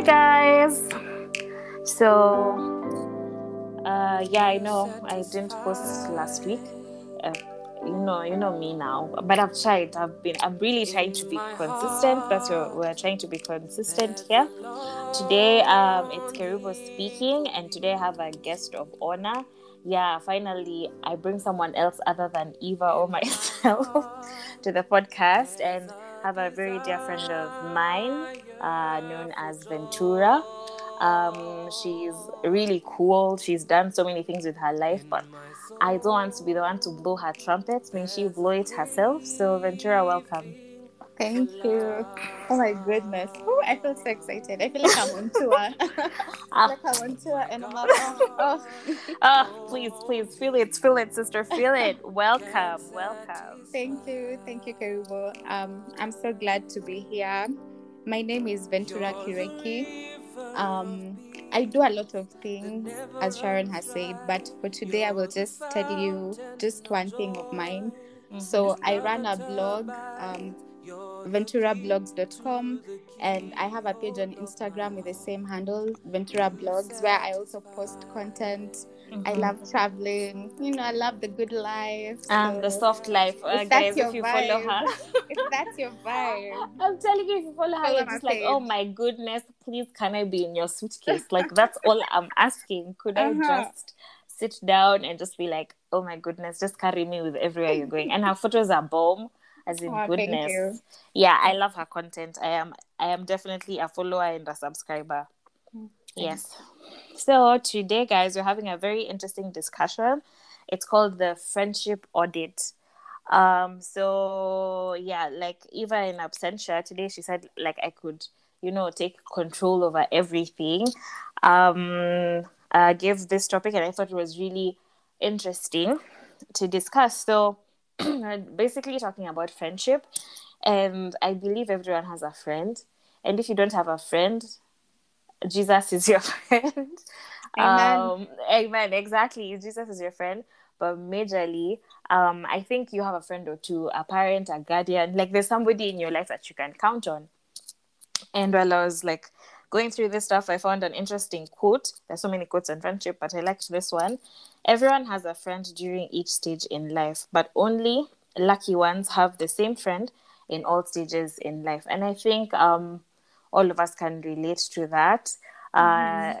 Hi guys. So, uh, yeah, I know I didn't post last week. Uh, you know, you know me now, but I've tried. I've been. I'm really trying to be consistent. That's what we're trying to be consistent here. Today, um, it's Karibo speaking, and today I have a guest of honor. Yeah, finally, I bring someone else other than Eva or myself to the podcast, and have a very dear friend of mine uh, known as Ventura. Um, she's really cool. She's done so many things with her life, but I don't want to be the one to blow her trumpet. May she blow it herself. So, Ventura, welcome. Thank you. Oh my goodness. Ooh, I feel so excited. I feel like I'm on tour. I feel like I'm on tour and I'm like, oh, oh. Oh, please, please feel it, feel it, sister, feel it. Welcome, welcome. Thank you. Thank you, Karibo. Um, I'm so glad to be here. My name is Ventura Kireki. Um, I do a lot of things, as Sharon has said, but for today, I will just tell you just one thing of mine. So, I run a blog, um, venturablogs.com, and I have a page on Instagram with the same handle, Ventura Blogs, where I also post content. I love traveling, you know, I love the good life. Um, so the soft life, uh, if guys. If you follow vibe. her, if that's your vibe. I'm telling you, if you follow her, Follow you're just like, page. oh my goodness, please, can I be in your suitcase? Like that's all I'm asking. Could I Uh-huh. just sit down and just be like, oh my goodness, just carry me with everywhere you're going? And her photos are bomb, as in Oh, goodness. Yeah, I love her content. I am, I am definitely a follower and a subscriber. Yes. So today, guys, we're having a very interesting discussion. It's called the friendship audit. Um, so yeah, like Eva in absentia today, she said like I could, you know, take control over everything. Um, gave this topic, and I thought it was really interesting to discuss. So basically, talking about friendship, and I believe everyone has a friend, and if you don't have a friend, Jesus is your friend. Amen. Um, amen. Exactly. Jesus is your friend. But majorly, um, I think you have a friend or two, a parent, a guardian. Like there's somebody in your life that you can count on. And while I was like going through this stuff, I found an interesting quote. There's so many quotes on friendship, but I liked this one. Everyone has a friend during each stage in life, but only lucky ones have the same friend in all stages in life. And I think um, all of us can relate to that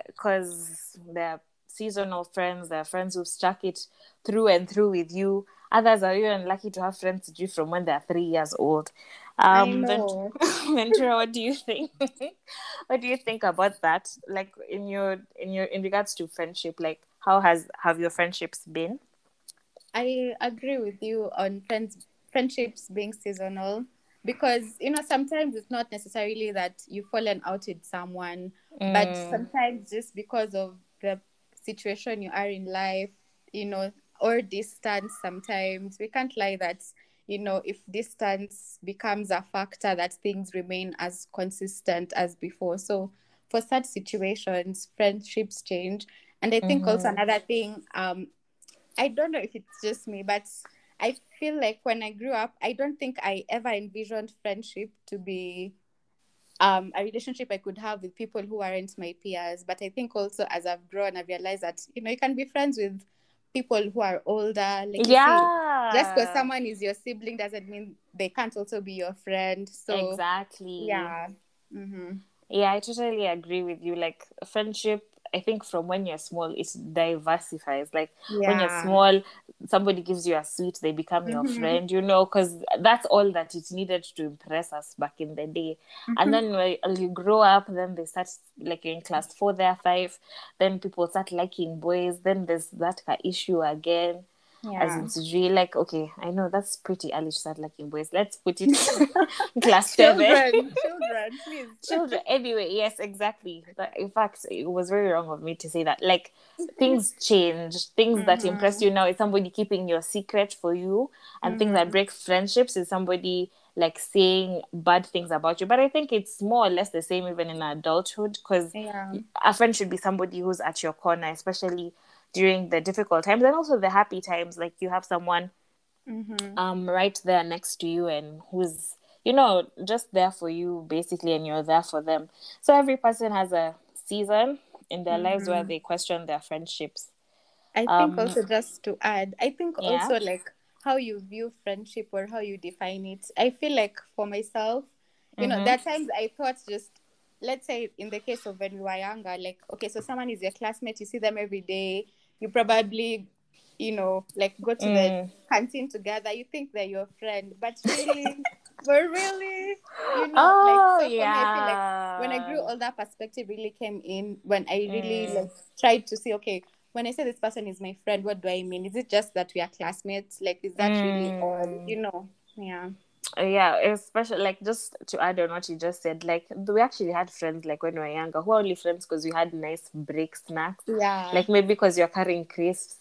because they're seasonal friends, they're friends who've stuck it through and through with you. Others are even lucky to have friends with you from when they're three years old. Um, Vent- Ventura, what do you think? what do you think about that? Like in your in your in regards to friendship, like how has have your friendships been? I agree with you on friends friendships being seasonal because you know sometimes it's not necessarily that you've fallen out with someone, but Mm. sometimes just because of the situation you are in life, you know, or distance. Sometimes we can't lie that you know if distance becomes a factor that things remain as consistent as before. So for such situations, friendships change, and I think also Mhm. another thing um I don't know if it's just me, but I feel like when I grew up, I don't think I ever envisioned friendship to be um, a relationship I could have with people who aren't my peers. But I think also as I've grown, I've realized that you know you can be friends with people who are older. Like yeah, just because someone is your sibling doesn't mean they can't also be your friend. So exactly. yeah. Mm-hmm. Yeah, I totally agree with you. Like friendship, I think from when you're small, it diversifies. Like when you're small, somebody gives you a sweet, they become your Mhm. friend, you know, because that's all that it needed to impress us back in the day. And then when you grow up, then they start like you're in class four, there five. Then people start liking boys. Then there's that issue again. As Yeah. in Sujui, like okay, I know that's pretty early to start liking boys. Let's put it in class seven Children, children, please. children anyway yes exactly But in fact it was very wrong of me to say that like things change things that Mhm. impress you now is somebody keeping your secret for you and things that break friendships is somebody like saying bad things about you but i think it's more or less the same even in adulthood because Yeah. a friend should be somebody who's at your corner especially during the difficult times and also the happy times like you have someone Mm-hmm. um right there next to you and who's you know, just there for you basically, and you're there for them. So every person has a season in their lives where Mhm. they question their friendships. I think Um, also just to add, I think Yeah. also like how you view friendship or how you define it. I feel like for myself, you know, Mhm. there are times I thought just let's say in the case of when we were younger, like okay, so someone is your classmate, you see them every day, you probably, you know, like go to the Mm. canteen together, you think they're your friend, but really, but really, you know, Oh, like so for me, I yeah. like when I grew older, perspective really came in when I really Mm. like tried to see, okay, when I say this person is my friend, what do I mean? Is it just that we are classmates? Like, is that really all? Mm. You know? Yeah. Yeah, especially like just to add on what you just said, like we actually had friends like when we were younger who are only friends because we had nice break snacks. Yeah. Like maybe because you're carrying crisps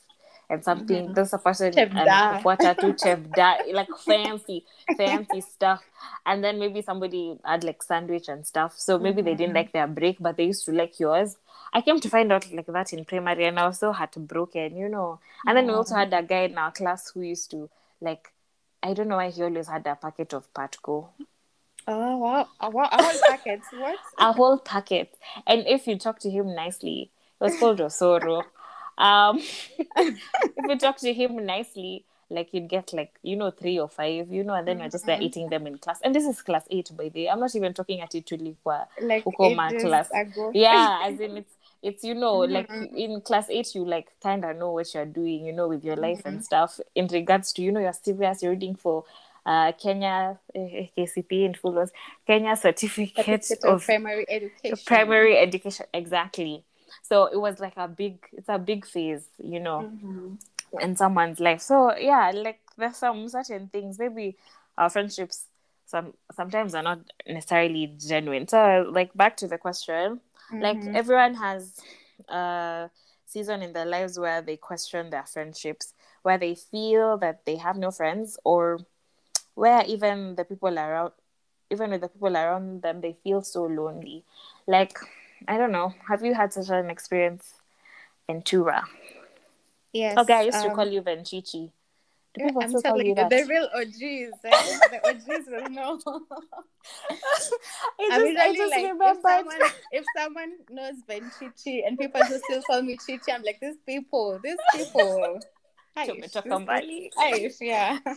and something. Mhm. There's a person Chef and water to chef da, like fancy, fancy stuff. And then maybe somebody had like sandwich and stuff. So maybe they didn't Mhm. like their break, but they used to like yours. I came to find out like that in primary, and I was so heartbroken, you know. And then we also had a guy in our class who used to like. I don't know why he always had a packet of Patco. oh, wow. A, whole- a whole packet. What? a whole packet. And if you talk to him nicely, it was called Osoro. Um, if you talk to him nicely, like you'd get like you know three or five, you know, and then you're just there Mhm. eating them in class. And this is class eight, by the way. I'm not even talking at it Itulipwa. Like, Ukoma ages class. ago. Yeah, as in it's it's you know like Mhm. in class eight you like kind of know what you're doing, you know, with your life Mm-hmm. and stuff. In regards to you know you're serious, you're reading for uh Kenya eh, KCPE in full was Kenya certificate Certificate of of primary education. primary education exactly so it was like a big it's a big phase you know Mhm. in someone's life so yeah like there's some certain things maybe our friendships some sometimes are not necessarily genuine so like back to the question like Mhm. everyone has a season in their lives where they question their friendships where they feel that they have no friends or where even the people around even with the people around them they feel so lonely like i don't know have you had such an experience ventura Yes. okay i used to um, call you venchichi yeah, I'm still telling you that the real OGs, eh? the OGs will know. i just, I'm I just like, if someone, if someone knows Ben Chichi and people just still call me Chichi, I'm like, these people, these people. Aish, Tumetoka this- mbali. Aish, yeah.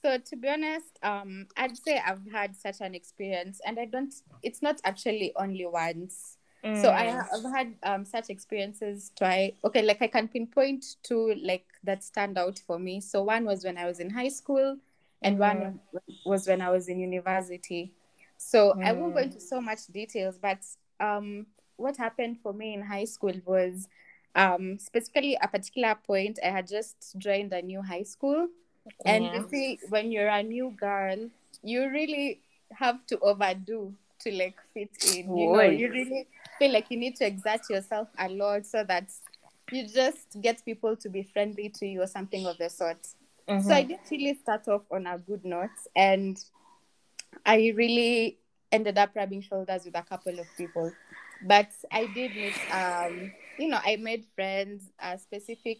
So to be honest, um, I'd say I've had such an experience, and I don't. It's not actually only once. So I Mm. ha- I've had um such experiences try okay like I can pinpoint two like that stand out for me. So one was when I was in high school and Mhm. one was when I was in university. So I won't go Mm. into so much details, but um what happened for me in high school was um specifically a particular point I had just joined a new high school and you see when you're a new girl you really have to overdo to like fit in you know you really feel like you need to exert yourself a lot so that you just get people to be friendly to you or something of the sort so i Mhm. did really start off on a good note and i really ended up rubbing shoulders with a couple of people but i did meet um you know i made friends a specific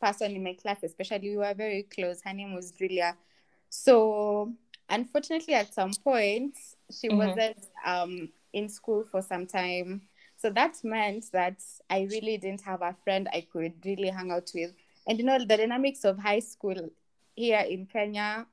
person in my class especially we were very close her name was julia so unfortunately at some point she Mhm. wasn't um in school for some time. So that meant that i really didn't have a friend i could really hang out with. And you know the dynamics of high school here in kenya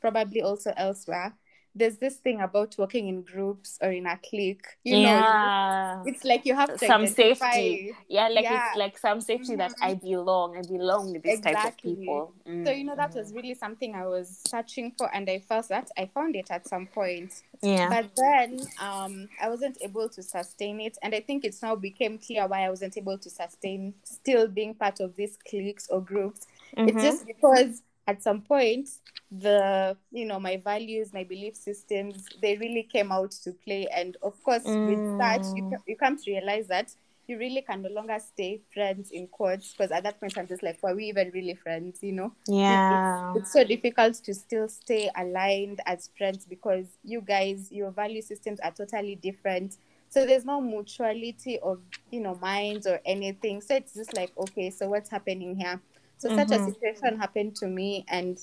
probably also elsewhere there's this thing about working in groups or in a clique you know yeah. it's like you have to some identify- safety. Yeah, like Yeah. it's like some safety that Mhm. I belong. I belong with this type of Exactly. people. So you know that Mm. was really something I was searching for, and I felt that I found it at some point. yeah. But then um, I wasn't able to sustain it, and I think it's now became clear why I wasn't able to sustain still being part of these cliques or groups. It's Mhm. just because at some point the you know my values, my belief systems, they really came out to play, and of course with that you Mm. you come to realize that you really can no longer stay friends in quotes because at that point I'm just like, were we even really friends? You know? yeah. It's so difficult to still stay aligned as friends because you guys, your value systems are totally different. So there's no mutuality of you know minds or anything. So it's just like, okay, so what's happening here? So such a Mhm. situation happened to me, and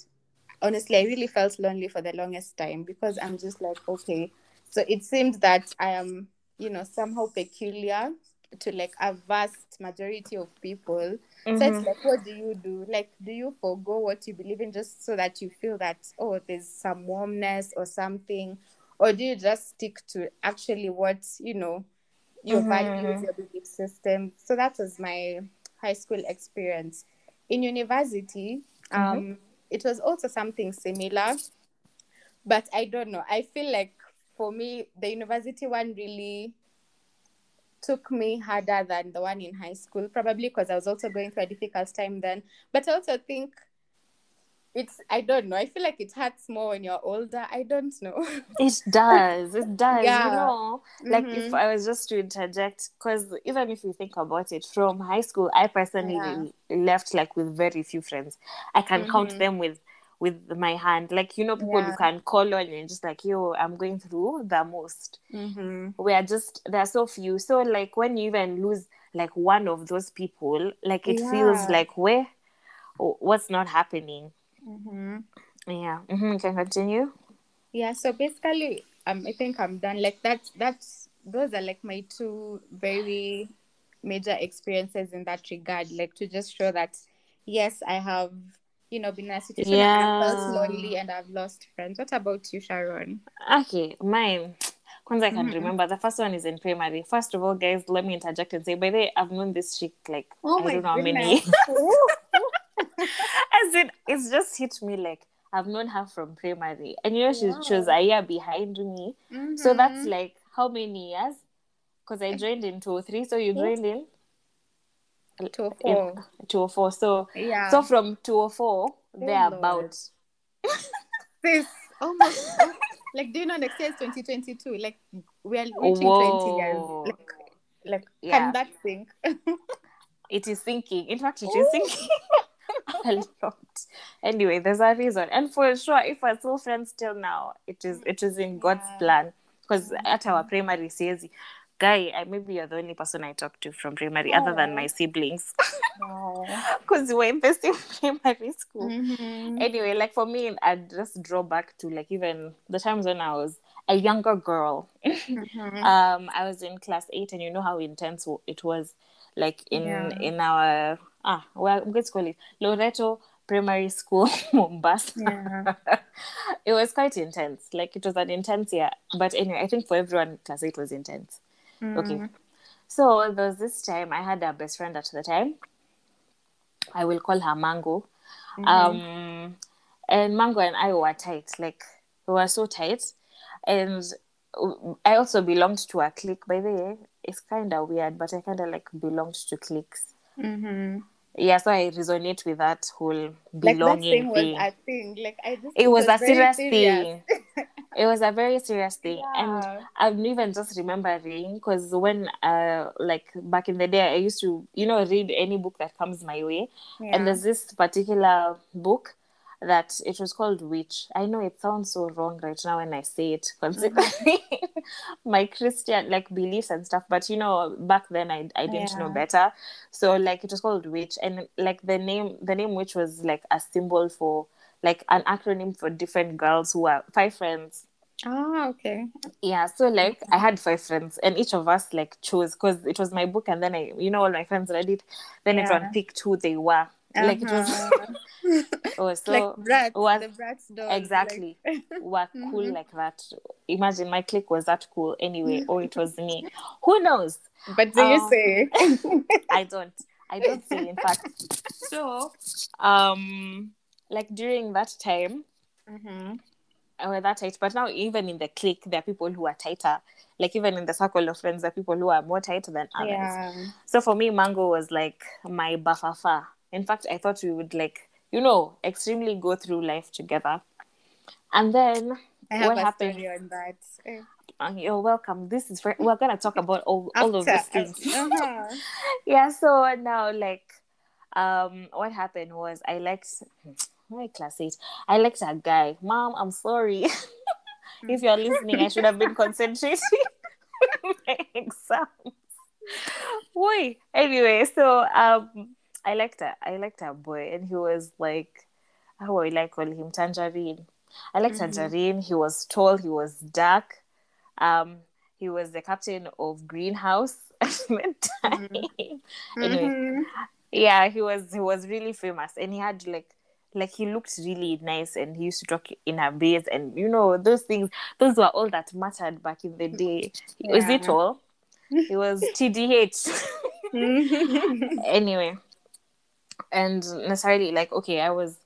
honestly, I really felt lonely for the longest time because I'm just like, okay. So it seemed that I am, you know, somehow peculiar to like a vast majority of people. Mm-hmm. So it's mm-hmm. like, what do you do? Like, do you forego what you believe in just so that you feel that, oh, there's some warmness or something? Or do you just stick to actually what, you know, your mm-hmm. values, your belief system? So that was my high school experience. In university, mm-hmm. um, it was also something similar, but I don't know. I feel like for me, the university one really took me harder than the one in high school, probably because I was also going through a difficult time then. But I also think it's I don't know. I feel like it hurts more when you're older. I don't know. it does. It does. Yeah. You know, like mm-hmm. if I was just to interject, because even if you think about it, from high school, I personally yeah. left like with very few friends. I can mm-hmm. count them with with my hand. Like, you know, people yeah. you can call on and just like, yo, I'm going through the most. Mm-hmm. We are just, there are so few. So, like, when you even lose like one of those people, like, it feels like, where, what's not happening? Mm-hmm. Yeah. Mm-hmm. You can continue. Yeah. So, basically, um, I think I'm done. Like, that's, that's, those are like my two very major experiences in that regard. Like, to just show that, yes, I have you know, been in a situation yeah. I felt lonely and I've lost friends. What about you, Sharon? Okay, mine. Because I can mm-hmm. remember the first one is in primary. First of all, guys, let me interject and say, by the way, I've known this chick like oh I don't know goodness. how many. As in, it's just hit me like I've known her from primary, and you know she, wow. she was a year behind me. Mm-hmm. So that's like how many years? Because I joined in two or three, so you joined in 204. 204. So yeah. So from 204, oh, they're about. this almost like do you know next year is 2022? Like we are reaching Whoa. 20 years. Like like yeah. can that sink? it is sinking. In fact, it is sinking. a lot. Anyway, there's a reason, and for sure, if we're still friends till now, it is it is in God's plan. Because at our primary says guy I, maybe you're the only person i talk to from primary oh. other than my siblings because oh. we're in the same primary school mm-hmm. anyway like for me i'd just draw back to like even the times when i was a younger girl mm-hmm. um i was in class 8 and you know how intense it was like in yeah. in our ah well i'm going to call it loreto primary school mombasa yeah. it was quite intense like it was an intense year but anyway i think for everyone class 8 was intense Mm. Okay. So there was this time I had a best friend at the time. I will call her Mango. Mm-hmm. Um, and Mango and I were tight. Like we were so tight. And I also belonged to a clique. By the way, it's kind of weird, but I kind of like belonged to cliques. Mm-hmm. Yeah, so I resonate with that whole belonging like that thing. thing. Was a thing. Like I just it was a serious, serious. thing. it was a very serious thing yeah. and i'm even just remembering because when uh like back in the day i used to you know read any book that comes my way yeah. and there's this particular book that it was called witch i know it sounds so wrong right now when i say it considering mm-hmm. my christian like beliefs and stuff but you know back then i, I didn't yeah. know better so like it was called witch and like the name the name witch was like a symbol for like an acronym for different girls who are five friends. Ah, okay. Yeah, so like I had five friends, and each of us like chose because it was my book, and then I, you know, all my friends read it. Then yeah. everyone picked who they were. Uh-huh. Like it was, uh-huh. oh, so like brats, was, the brats dog, exactly like... were cool mm-hmm. like that. Imagine my clique was that cool anyway, or it was me. Who knows? But do um, you say? I don't. I don't say. In fact, so um like during that time, mm-hmm. were that tight. But now, even in the clique, there are people who are tighter. Like even in the circle of friends, there are people who are more tight than others. Yeah. So for me, Mango was like my bafafa. In fact, I thought we would like you know extremely go through life together. And then I have what a happened? story on that. Uh, you're welcome. This is very, we're gonna talk about all, all of these things. Uh-huh. yeah. So now, like, um, what happened was I liked my class eight. I liked a guy. Mom, I'm sorry. if you're listening, I should have been concentrating my exams. Boy. Anyway, so um I liked I liked a boy and he was like how will like call him? Tangerine. I like Mhm. Tangerine. He was tall, he was dark. Um, he was the captain of Greenhouse at the time. Anyway, Mhm. yeah, he was he was really famous and he had like like he looked really nice and he used to talk in a bass and you know those things those were all that mattered back in the day. Was it Yeah. all? It was TDH. Mhm. anyway and necessarily like okay i was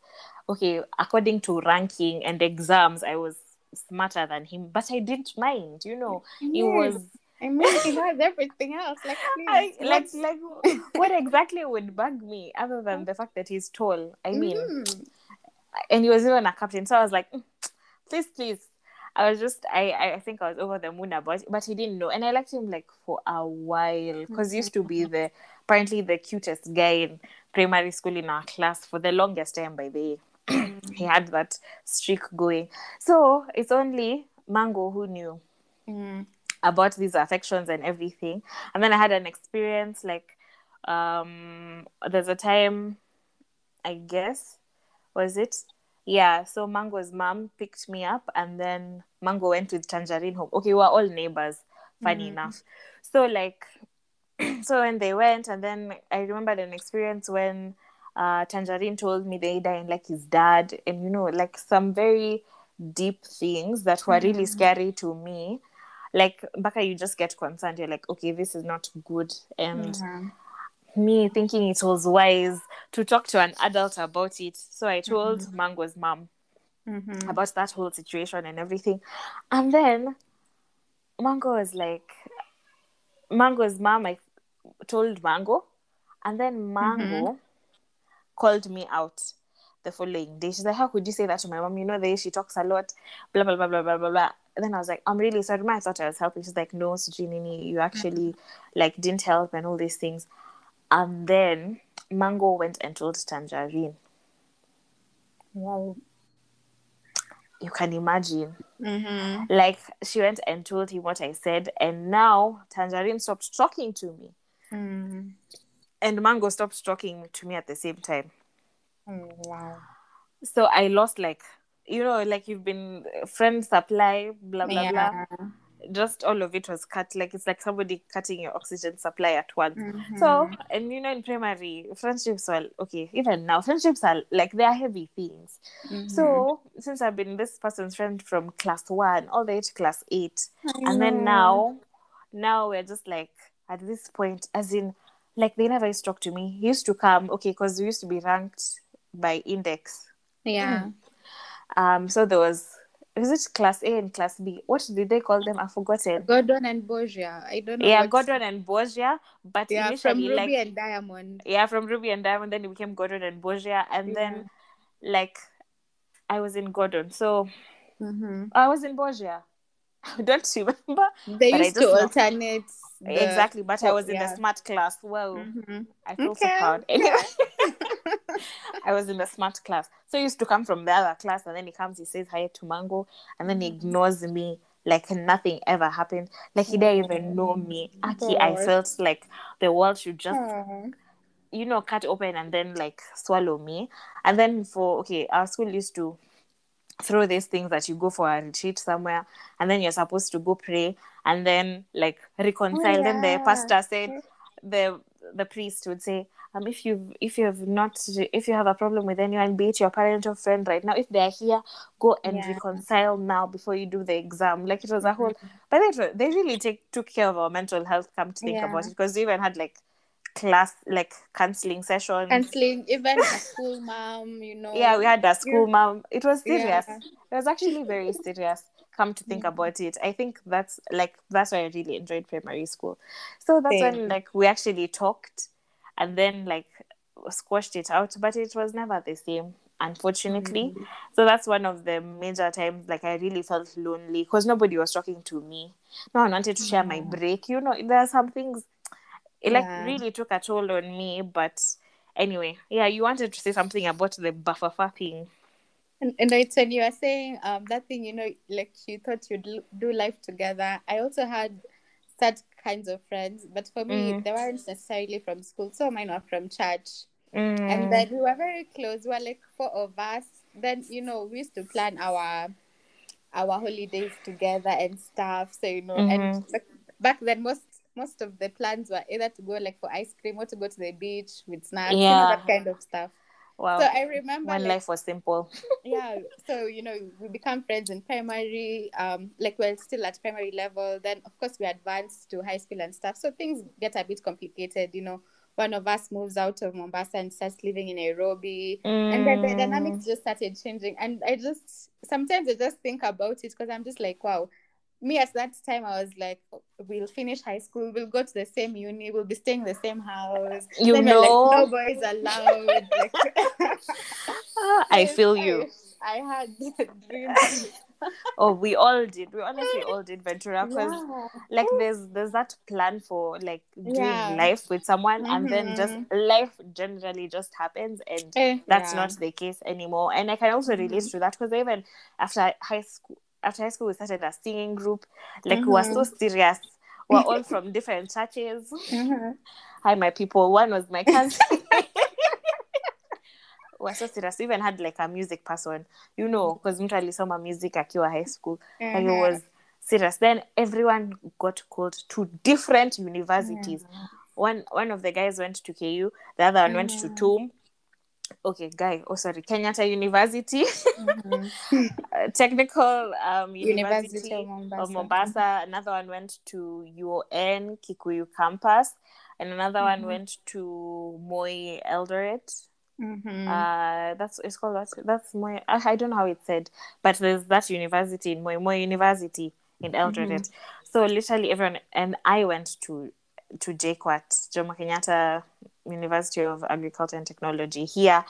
okay according to ranking and exams i was smarter than him but i didn't mind you know it was I mean, he has everything else. Like, I, like like what exactly would bug me other than the fact that he's tall i mean Mhm. and he was even a captain so i was like "Mm, please please i was just i i think i was over the moon about it but he didn't know and i liked him like for a while because he used to be the apparently the cutest guy in primary school in our class for the longest time by the way he had that streak going so it's only mango who knew Mhm. about these affections and everything. And then I had an experience like um there's a time I guess was it? Yeah, so Mango's mom picked me up and then Mango went with Tangerine home. Okay, we are all neighbors, funny Mhm. enough. So like so when they went and then I remembered an experience when uh Tangerine told me they died like his dad and you know like some very deep things that were really Mhm. scary to me like Baka, you just get concerned. You're like, okay, this is not good. And Yeah. me thinking it was wise to talk to an adult about it. So I told Mango's mom Mhm. about that whole situation and everything. And then Mango was like, Mango's mom, I told Mango. And then Mango called me out the following day. She's like, How could you say that to my mom? You know, the she talks a lot, blah, blah, blah, blah, blah, blah, blah. And then I was like, I'm really sorry. I thought I was helping. She's like, No, Sujinini, you actually like didn't help and all these things. And then Mango went and told Tangerine. Wow. You can imagine. Mhm. Like she went and told him what I said, and now Tangerine stopped talking to me. Mhm. And Mango stopped talking to me at the same time. Oh, wow. So I lost like you know, like you've been friend supply, blah blah blah. Just all of it was cut. Like it's like somebody cutting your oxygen supply at once. Mhm. So and you know in primary friendships are okay, even now friendships are like they are heavy things. Mhm. So since I've been this person's friend from class one all the way to class eight, and then now now we're just like at this point as in like they never used to talk to me. He used to come okay because we used to be ranked by index. Yeah. um so there was was it class a and class b? What did they call them? I've forgotten. Gordon and Borgia. I don't know. yeah what's- gordon and borgia but Yeah, from Ruby like and Diamond. yeah from ruby and diamond then it became gordon and borgia and then like i was in gordon. So hmm i was in borgia. I don't remember? They used to know- alternate. The- exactly but i was in yeah. the smart class well Mhm. I feel so proud. Anyway, I was in the smart class. So he used to come from the other class and then he comes, he says hi to Mango, and then he ignores me like nothing ever happened. Like he didn't even know me. Aki, I felt like the world should just, you know, cut open and then like swallow me. And then for, okay, our school used to throw these things that you go for a retreat somewhere and then you're supposed to go pray and then like reconcile. Then the pastor said, the the priest would say, um, if you if you have not if you have a problem with anyone, be it your parent or friend right now, if they are here, go and Yeah. reconcile now before you do the exam. Like it was a whole, but they they really take took care of our mental health. Come to think Yeah. about it, because we even had like class like counseling session Counseling, even a school mom, you know. yeah, we had a school mom. It was serious. Yeah. It was actually very serious. Come to think Yeah. about it, I think that's like that's why I really enjoyed primary school. So that's Same. when like we actually talked, and then like squashed it out, but it was never the same, unfortunately. Mm-hmm. So that's one of the major times like I really felt lonely because nobody was talking to me. No one wanted to share my break. You know, there are some things it like Yeah. really took a toll on me. But anyway, yeah, you wanted to say something about the buffer thing. And, and it's when you were saying um that thing, you know, like you thought you'd l- do life together. I also had such kinds of friends, but for me, Mhm. they weren't necessarily from school. So mine were from church, Mm. and then we were very close. We were like four of us, then you know we used to plan our our holidays together and stuff. So you know, and Mhm. back, back then most most of the plans were either to go like for ice cream or to go to the beach with snacks, you know, that kind of stuff. Wow. So I remember when like, life was simple. yeah so you know we become friends in primary um like we're still at primary level then of course we advance to high school and stuff so things get a bit complicated you know one of us moves out of mombasa and starts living in nairobi and then the Mm. dynamics just started changing and i just sometimes i just think about it because i'm just like wow me at that time i was like we'll finish high school we'll go to the same uni we'll be staying in the same house You Then know. like, no boys allowed like Ah, I feel you. I, had dreams. Oh, we all did. We honestly all did Ventura because Yeah. like there's there's that plan for like doing Yeah. life with someone and then just Mhm. life generally just happens and Eh, that's yeah. not the case anymore and i can also relate Mhm. to that because even after high school after high school we started a singing group. Like we were so Mhm. serious. We're all from different churches. Mhm. hi my people. One was my cousin. We're so serious. We even had like a music person. You know because mtu alisoma music at akiwa high school. And it was serious. Then everyone got called to different universities. One one of the guys went to KU, the other one went to. TUM. Okay, guy. Oh, sorry, Kenyatta University, Mhm. uh, Technical um, University, University of Mombasa. of Mombasa. Another one went to UON Kikuyu campus, and another one Mhm. went to Moi Eldoret. Mhm. Uh, that's it's called what? That's Moi. I, I don't know how it's said, but there's that university in Moi Moi University in Eldoret. So literally everyone and I went to to JKUAT, Jomo Kenyatta University of Agriculture and Technology here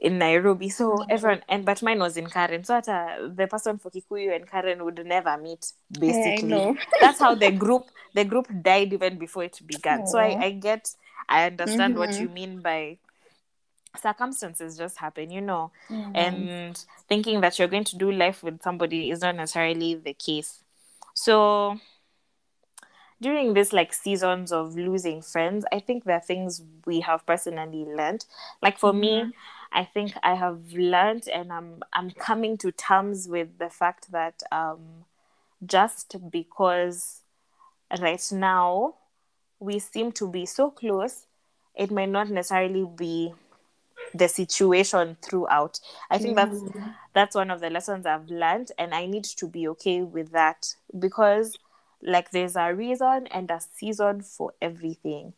in Nairobi. So everyone and but mine was in Karen. So at, uh, the person for Kikuyu and Karen would never meet basically. know. That's how the group the group died even before it began. So I, I get I understand what Mhm. you mean by circumstances just happen, you know Yeah. and thinking that you're going to do life with somebody is not necessarily the case. So during this like seasons of losing friends, I think there are things we have personally learned. Like for me, Mhm. I think I have learned and I'm I'm coming to terms with the fact that um just because right now we seem to be so close, it might not necessarily be the situation throughout. I think that's Mhm. that's one of the lessons I've learned, and I need to be okay with that because, like, there's a reason and a season for everything.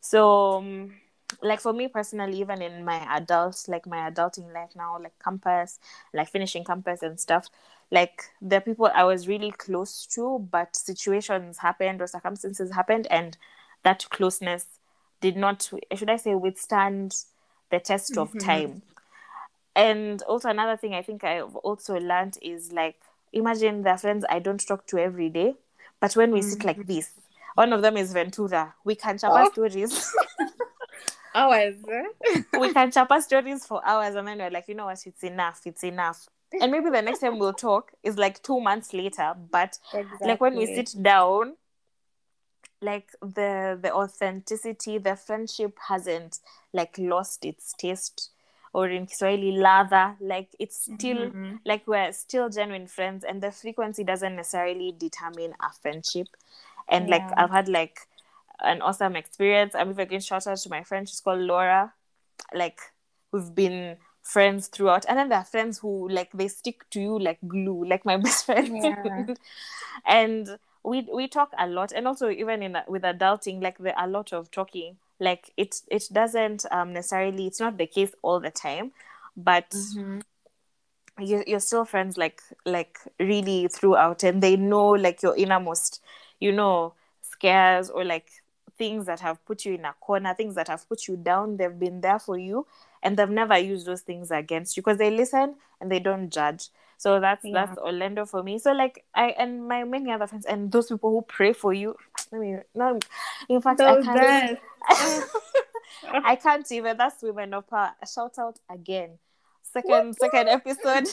So, um, like for me personally, even in my adult, like my adulting life now, like campus, like finishing campus and stuff, like the people I was really close to, but situations happened or circumstances happened, and that closeness did not, should I say, withstand the test of Mhm. time and also another thing i think i've also learned is like imagine the friends i don't talk to every day but when we sit mm-hmm. like this one of them is ventura. We can chapa Oh. stories. Hours. Eh? we can chapa stories for hours and then we're like you know what? It's enough. It's enough. And maybe the next time we'll talk is like two months later. But Exactly. like when we sit down like the the authenticity the friendship hasn't like lost its taste or in Kiswahili ladha like it's still Mhm. like we're still genuine friends and the frequency doesn't necessarily determine a friendship. And like I've had like an awesome experience. I'm even again shout out to my friend she's called Laura. Like we've been friends throughout and then there are friends who like they stick to you like glue like my best friend. Yeah. and we we talk a lot and also even in with adulting like there are a lot of talking like it it doesn't um necessarily it's not the case all the time but Mhm. you, you're still friends like like really throughout and they know like your innermost you know scares or like things that have put you in a corner things that have put you down they've been there for you and they've never used those things against you because they listen and they don't judge so that's Yeah. that's orlando for me so like i and my many other friends and those people who pray for you i mean no in fact i Those can't best. I can't even. That's women of power. Shout out again. Second second episode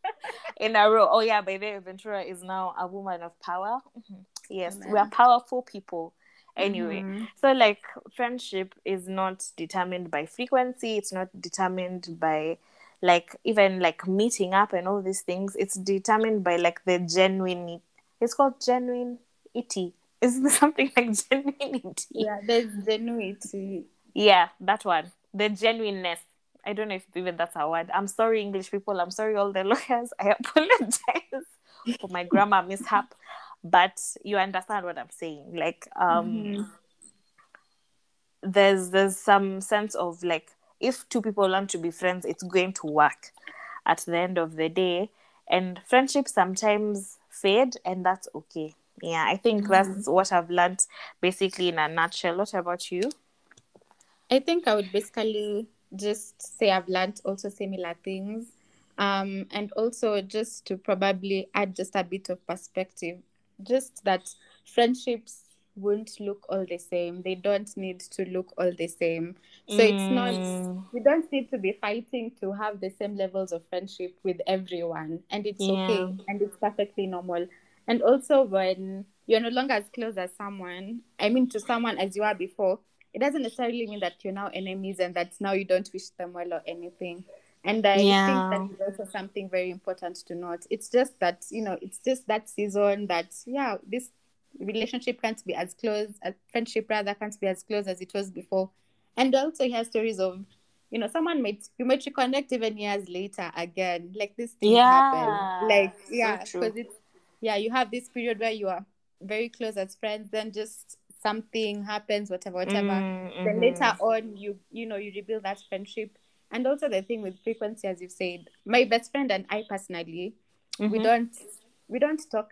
in a row. Oh yeah, baby, the Ventura is now a woman of power. Mhm. Yes, we are powerful people. Anyway, Mhm. so like friendship is not determined by frequency. It's not determined by like even like meeting up and all these things it's determined by like the genuine it's called genuine itty is there something like genuinity Yeah, there's genuinity. yeah that one. The genuineness. I don't know if even that's a word. I'm sorry english people. I'm sorry all the lawyers. I apologize. For my grammar mishap. But you understand what i'm saying. Like um Mhm. there's there's some sense of like if two people want to be friends it's going to work at the end of the day. And friendships sometimes fade and that's okay. Yeah i think that's what i've learned basically in a nutshell. What about you? I think I would basically just say I've learned also similar things. Um, and also just to probably add just a bit of perspective, just that friendships won't look all the same. They don't need to look all the same. So it's not, Mm, we don't need to be fighting to have the same levels of friendship with everyone. And it's okay. And it's perfectly normal. And also when you're no longer as close as someone, I mean to someone as you are before, it doesn't necessarily mean that you're now enemies and that now you don't wish them well or anything. And I Yeah. think that is also something very important to note. It's just that, you know, it's just that season that, yeah, this relationship can't be as close, as friendship rather can't be as close as it was before. And also he has stories of, you know, someone might you might reconnect even years later again. Like this thing Yeah, happen. Like yeah, true. because it's yeah, you have this period where you are very close as friends, then just something happens, whatever, whatever. mm, Then mhm. later on you you know you rebuild that friendship. And also the thing with frequency, as you've said, my best friend and I personally, we Mhm. don't we don't talk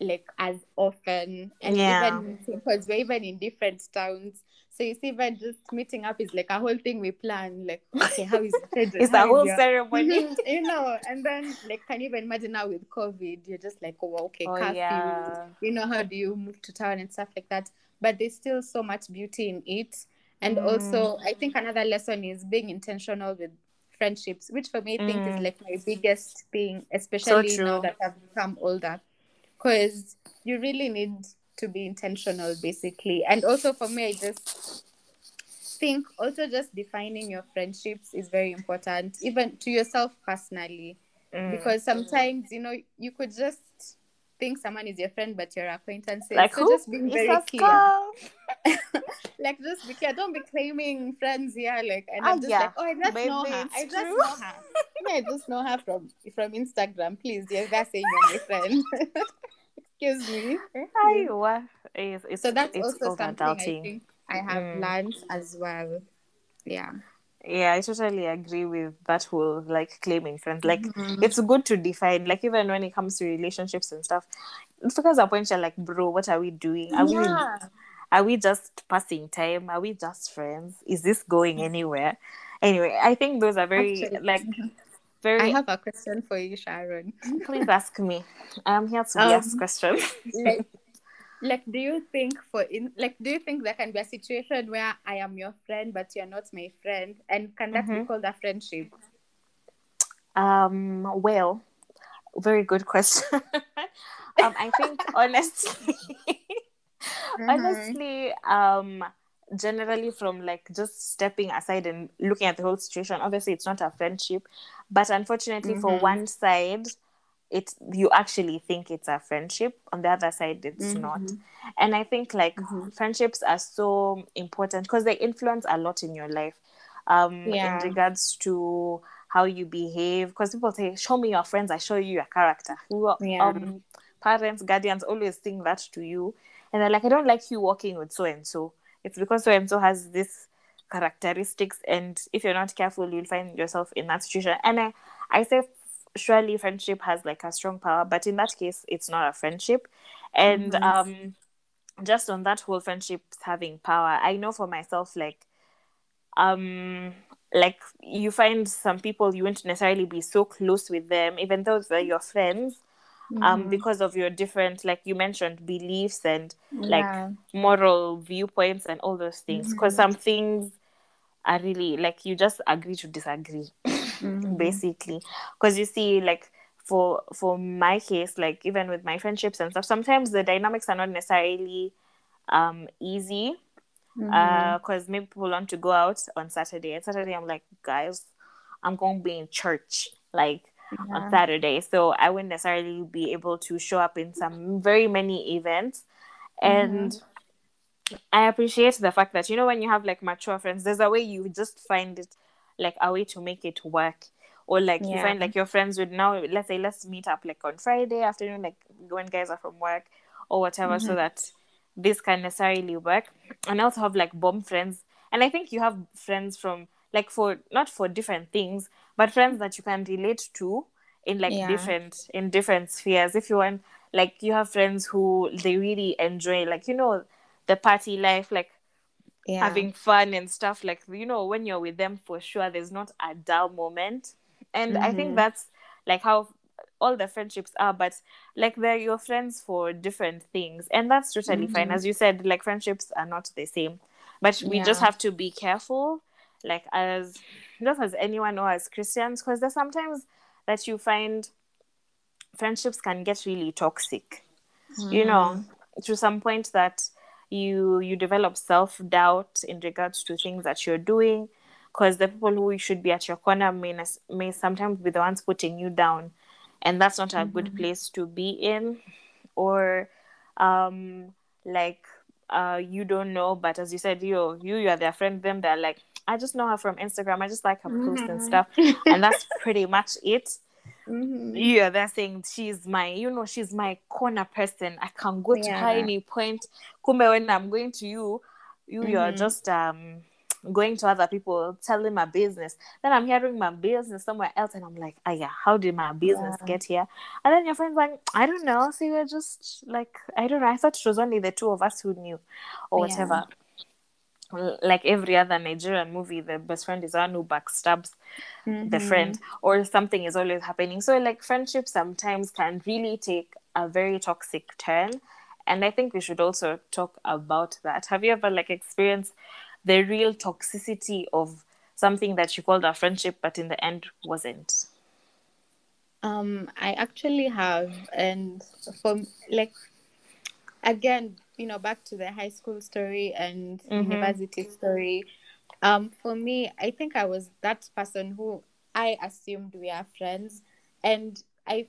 like as often and Yeah. even because we're even in different towns so you see even just meeting up is like a whole thing we plan like okay how is it it's a whole ceremony you know and then like can you even imagine now with covid you're just like oh okay oh curfew yeah you know how do you move to town and stuff like that but there's still so much beauty in it and Mm. also i think another lesson is being intentional with friendships which for me i think is Mm. like my biggest thing especially now true. that i've become older because you really need to be intentional basically and also for me i just think also just defining your friendships is very important even to yourself personally Mm. because sometimes you know you could just think someone is your friend but you're acquaintances like so who just being very clear. like just be clear don't be claiming friends here like and Ah, i'm just yeah. like oh i just know her i just true. know her yeah, i just know her from from instagram please you're there saying you're my friend excuse me Aiwa. It's, it's, so that's it's also something i think i have Mm. learned as well yeah Yeah, I totally agree with that whole like claiming friends. Like Mhm. it's good to define, like even when it comes to relationships and stuff. It's because at point you're like, bro, what are we doing? Are we yeah are we just passing time? Are we just friends? Is this going anywhere? Anyway, I think those are very Actually, like very. I have a question for you, Sharon. please ask me. I'm here to be Um, asked questions. like, like, do you think for in like, do you think there can be a situation where I am your friend but you're not my friend, and can that be Mhm. called a friendship? Um, well, very good question. um, I think honestly, Mm-hmm. honestly, um, generally from like just stepping aside and looking at the whole situation, obviously it's not a friendship, but unfortunately for Mhm. one side, it you actually think it's a friendship. On the other side, it's not. Mhm. And I think like Mhm. friendships are so important because they influence a lot in your life. Um, Yeah. in regards to how you behave, because people say, "Show me your friends, I show you your character." Who- Yeah. Um, parents, guardians always think that to you, and they're like, "I don't like you walking with so and so." It's because so and so has this characteristics, and if you're not careful, you'll find yourself in that situation. And I, I say, surely friendship has like a strong power, but in that case, it's not a friendship. And Mhm. um, just on that whole friendship having power, I know for myself, like, um, like you find some people you won't necessarily be so close with them, even though they're your friends, um, Mhm. because of your different, like you mentioned, beliefs and like moral viewpoints and all those things. Because Mhm. some things are really like you just agree to disagree Mhm. basically because you see like for for my case like even with my friendships and stuff sometimes the dynamics are not necessarily um easy because maybe people want to go out on saturday and saturday i'm like guys I'm going to be in church like yeah. on Saturday. So I wouldn't necessarily be able to show up in some very many events. And mm-hmm. I appreciate the fact that, you know, when you have like mature friends, there's a way you just find it like a way to make it work. Or like yeah. you find like your friends would now, let's say, let's meet up like on Friday afternoon, like when guys are from work or whatever, mm-hmm. so that this can necessarily work. And I also have like bomb friends. And I think you have friends from like for not for different things, but friends that you can relate to in like yeah. different in different spheres. If you want like you have friends who they really enjoy like, you know, the party life, like yeah. having fun and stuff like you know when you're with them for sure there's not a dull moment and mm-hmm. i think mm-hmm. that's like how all the friendships are but like they're your friends for different things and that's totally mm-hmm. fine as you said like friendships are not the same but we yeah. just have to be careful like as just as anyone or as christians because there's sometimes that you find friendships can get really toxic mm-hmm. you know mm-hmm. to some point that you you develop self doubt in regards to things that you're doing because the people who should be at your corner may may sometimes be the ones putting you down and that's not a mm-hmm. good place to be in or um like uh you don't know but as you said you you you are their friend them they're like i just know her from instagram i just like her mm-hmm. posts and stuff and that's pretty much it mm-hmm. yeah they're saying she's my you know she's my corner person i can go yeah. to her any point kumbe when i'm going to you you you're mm-hmm. just um going to other people, telling my business. Then I'm hearing my business somewhere else, and I'm like, oh yeah, how did my business yeah. get here? And then your friend's like, I don't know. So you're just like, I don't know. I thought it was only the two of us who knew, or whatever. Like every other Nigerian movie, the best friend is one who backstabs mm-hmm. the friend, or something is always happening. So, like, friendship sometimes can really take a very toxic turn and i think we should also talk about that have you ever like experienced the real toxicity of something that you called a friendship but in the end wasn't um i actually have and from like again you know back to the high school story and mm-hmm. university story um for me i think i was that person who i assumed we are friends and i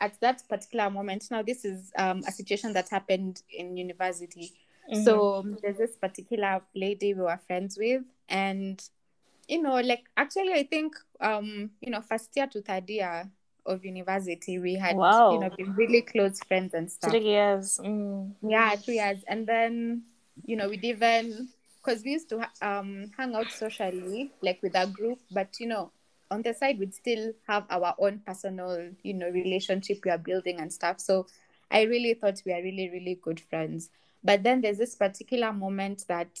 at that particular moment now this is um, a situation that happened in university Mm-hmm. So there's this particular lady we were friends with, and you know, like actually, I think um, you know, first year to third year of university, we had wow. you know been really close friends and stuff. Three years. Mm. Yeah, three years, and then you know we'd even because we used to um hang out socially like with our group, but you know on the side we'd still have our own personal you know relationship we are building and stuff. So I really thought we are really really good friends. But then there's this particular moment that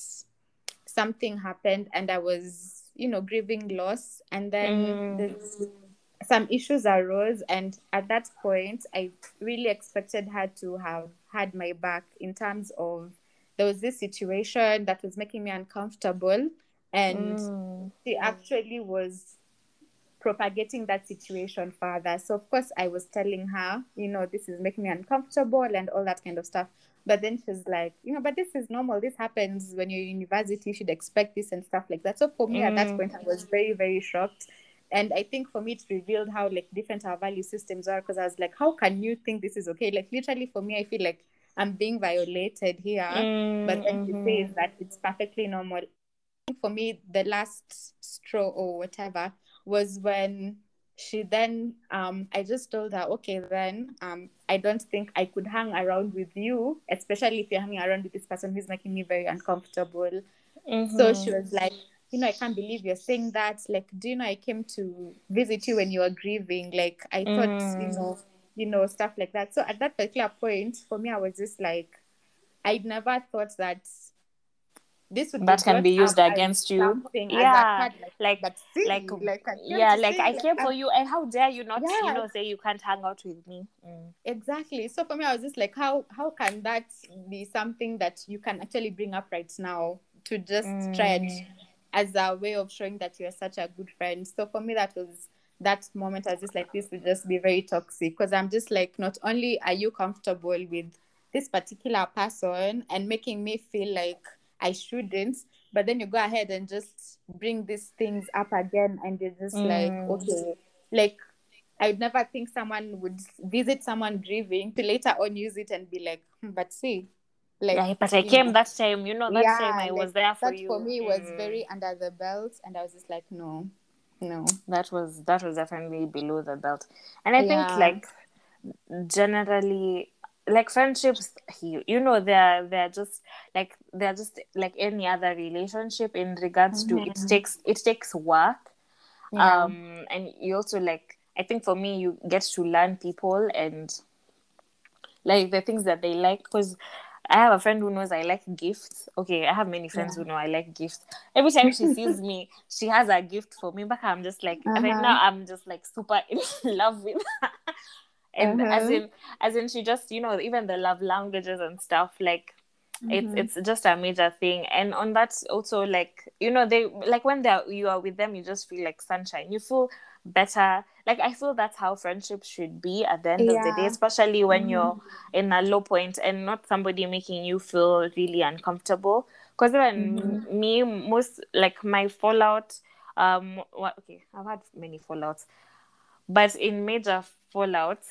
something happened and I was, you know, grieving loss. And then mm. Some issues arose. And at that point, I really expected her to have had my back in terms of there was this situation that was making me uncomfortable. And mm. she actually was propagating that situation further. So, of course, I was telling her, you know, this is making me uncomfortable and all that kind of stuff. But then she's like, you know, but this is normal. This happens when you're in university. You should expect this and stuff like that. So for me, mm. at that point, I was very, very shocked. And I think for me, it revealed how like different our value systems are. Because I was like, how can you think this is okay? Like literally, for me, I feel like I'm being violated here. Mm, but then mm-hmm. she says that it's perfectly normal. For me, the last straw or whatever was when she then um i just told her okay then um i don't think i could hang around with you especially if you're hanging around with this person who's making me very uncomfortable mm-hmm. so she was like you know i can't believe you're saying that like do you know i came to visit you when you were grieving like i thought mm. you know you know stuff like that so at that particular point for me i was just like I'd never thought that this would that can be used against you yeah like like like, like yeah like i came for you and how dare you not yeah. you know say you can't hang out with me mm. exactly so for me i was just like how how can that be something that you can actually bring up right now to just mm. try and as a way of showing that you're such a good friend so for me that was that moment i was just like this would just be very toxic because i'm just like not only are you comfortable with this particular person and making me feel like I shouldn't. but then you go ahead and just bring these things up again and you're just like Mm. okay like i would never think someone would visit someone grieving to later on use it and be like "Hmm, but see like yeah, but I came know, that time, you know, that yeah, time I like, was there for that you. for me was Mm. very under the belt and i was just like no no that was that was definitely below the belt and i Yeah. think like generally like friendships you, you know they're they're just like they're just like any other relationship in regards to it Mhm. takes it takes work Yeah. um and you also like i think for me you get to learn people and like the things that they like because I have a friend who knows I like gifts. Okay, I have many friends who know I like gifts. Every time she sees me, she has a gift for me. But I'm just like right Uh-huh. now, I'm just like super in love with her. and as Uh-huh. in, as in, she just you know even the love languages and stuff like it's Mhm. it's just a major thing and on that also like you know they like when they're you are with them you just feel like sunshine you feel better like i feel that's how friendship should be at the end of the day especially when Mhm. you're in a low point and not somebody making you feel really uncomfortable because even Mhm. me most like my fallout um okay i've had many fallouts but in major fallouts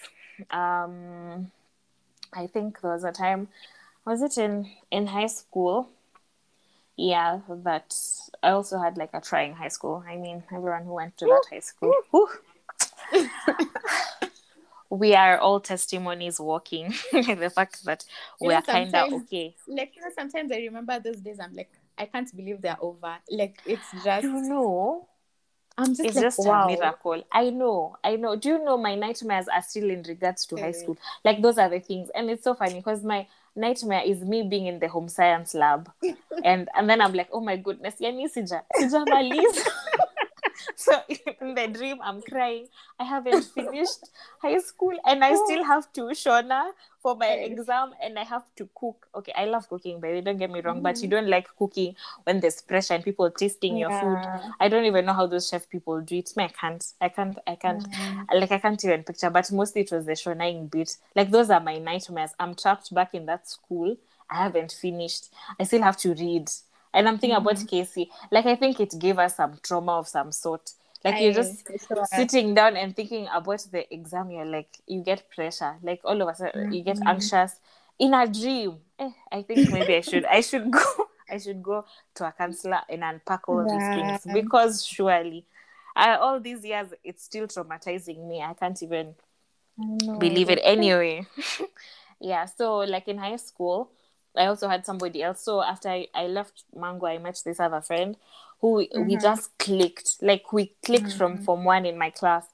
um i think there was a time was it in in high school yeah that i also had like a trying high school. I mean everyone who went to that high school. We are all testimonies walking. The fact that we are kind of okay. like you know sometimes i remember those days i'm like i can't believe they're over. Like it's just you know? I'm just it's like just wow. a miracle. I know i know. Do you know my nightmares are still in regards to high Eh. school? Like those are the things. And it's so funny because my nightmare is me being in the home science lab. And and then i'm like oh my goodness yani sija sijamaliza so in the dream i'm crying i haven't finished high school and i still have to shona for my exam and i have to cook okay i love cooking baby don't get me wrong but you Mhm. don't like cooking when there's pressure and people tasting your food I don't even know how those chef people do it. Me, I can't. I can't. I can't. Mhm. Like I can't even picture. But mostly it was the shonaing bit. Like those are my nightmares. I'm trapped back in that school. I haven't finished. I still have to read. And I'm thinking about Casey. Like I think it gave us some trauma of some sort. Like you're just sure. sitting down and thinking about the exam. You're like you get pressure. Like all of a sudden you get Mhm. anxious in a dream. Eh, I think maybe I should. I should go. I should go to a counselor and unpack all these things because surely, I, all these years it's still traumatizing me. I can't even I believe it anyway. yeah, so like in high school, I also had somebody else. So after I, I left Mango, I met this other friend who we Mhm. just clicked. Like we clicked from Mhm. form one in my class.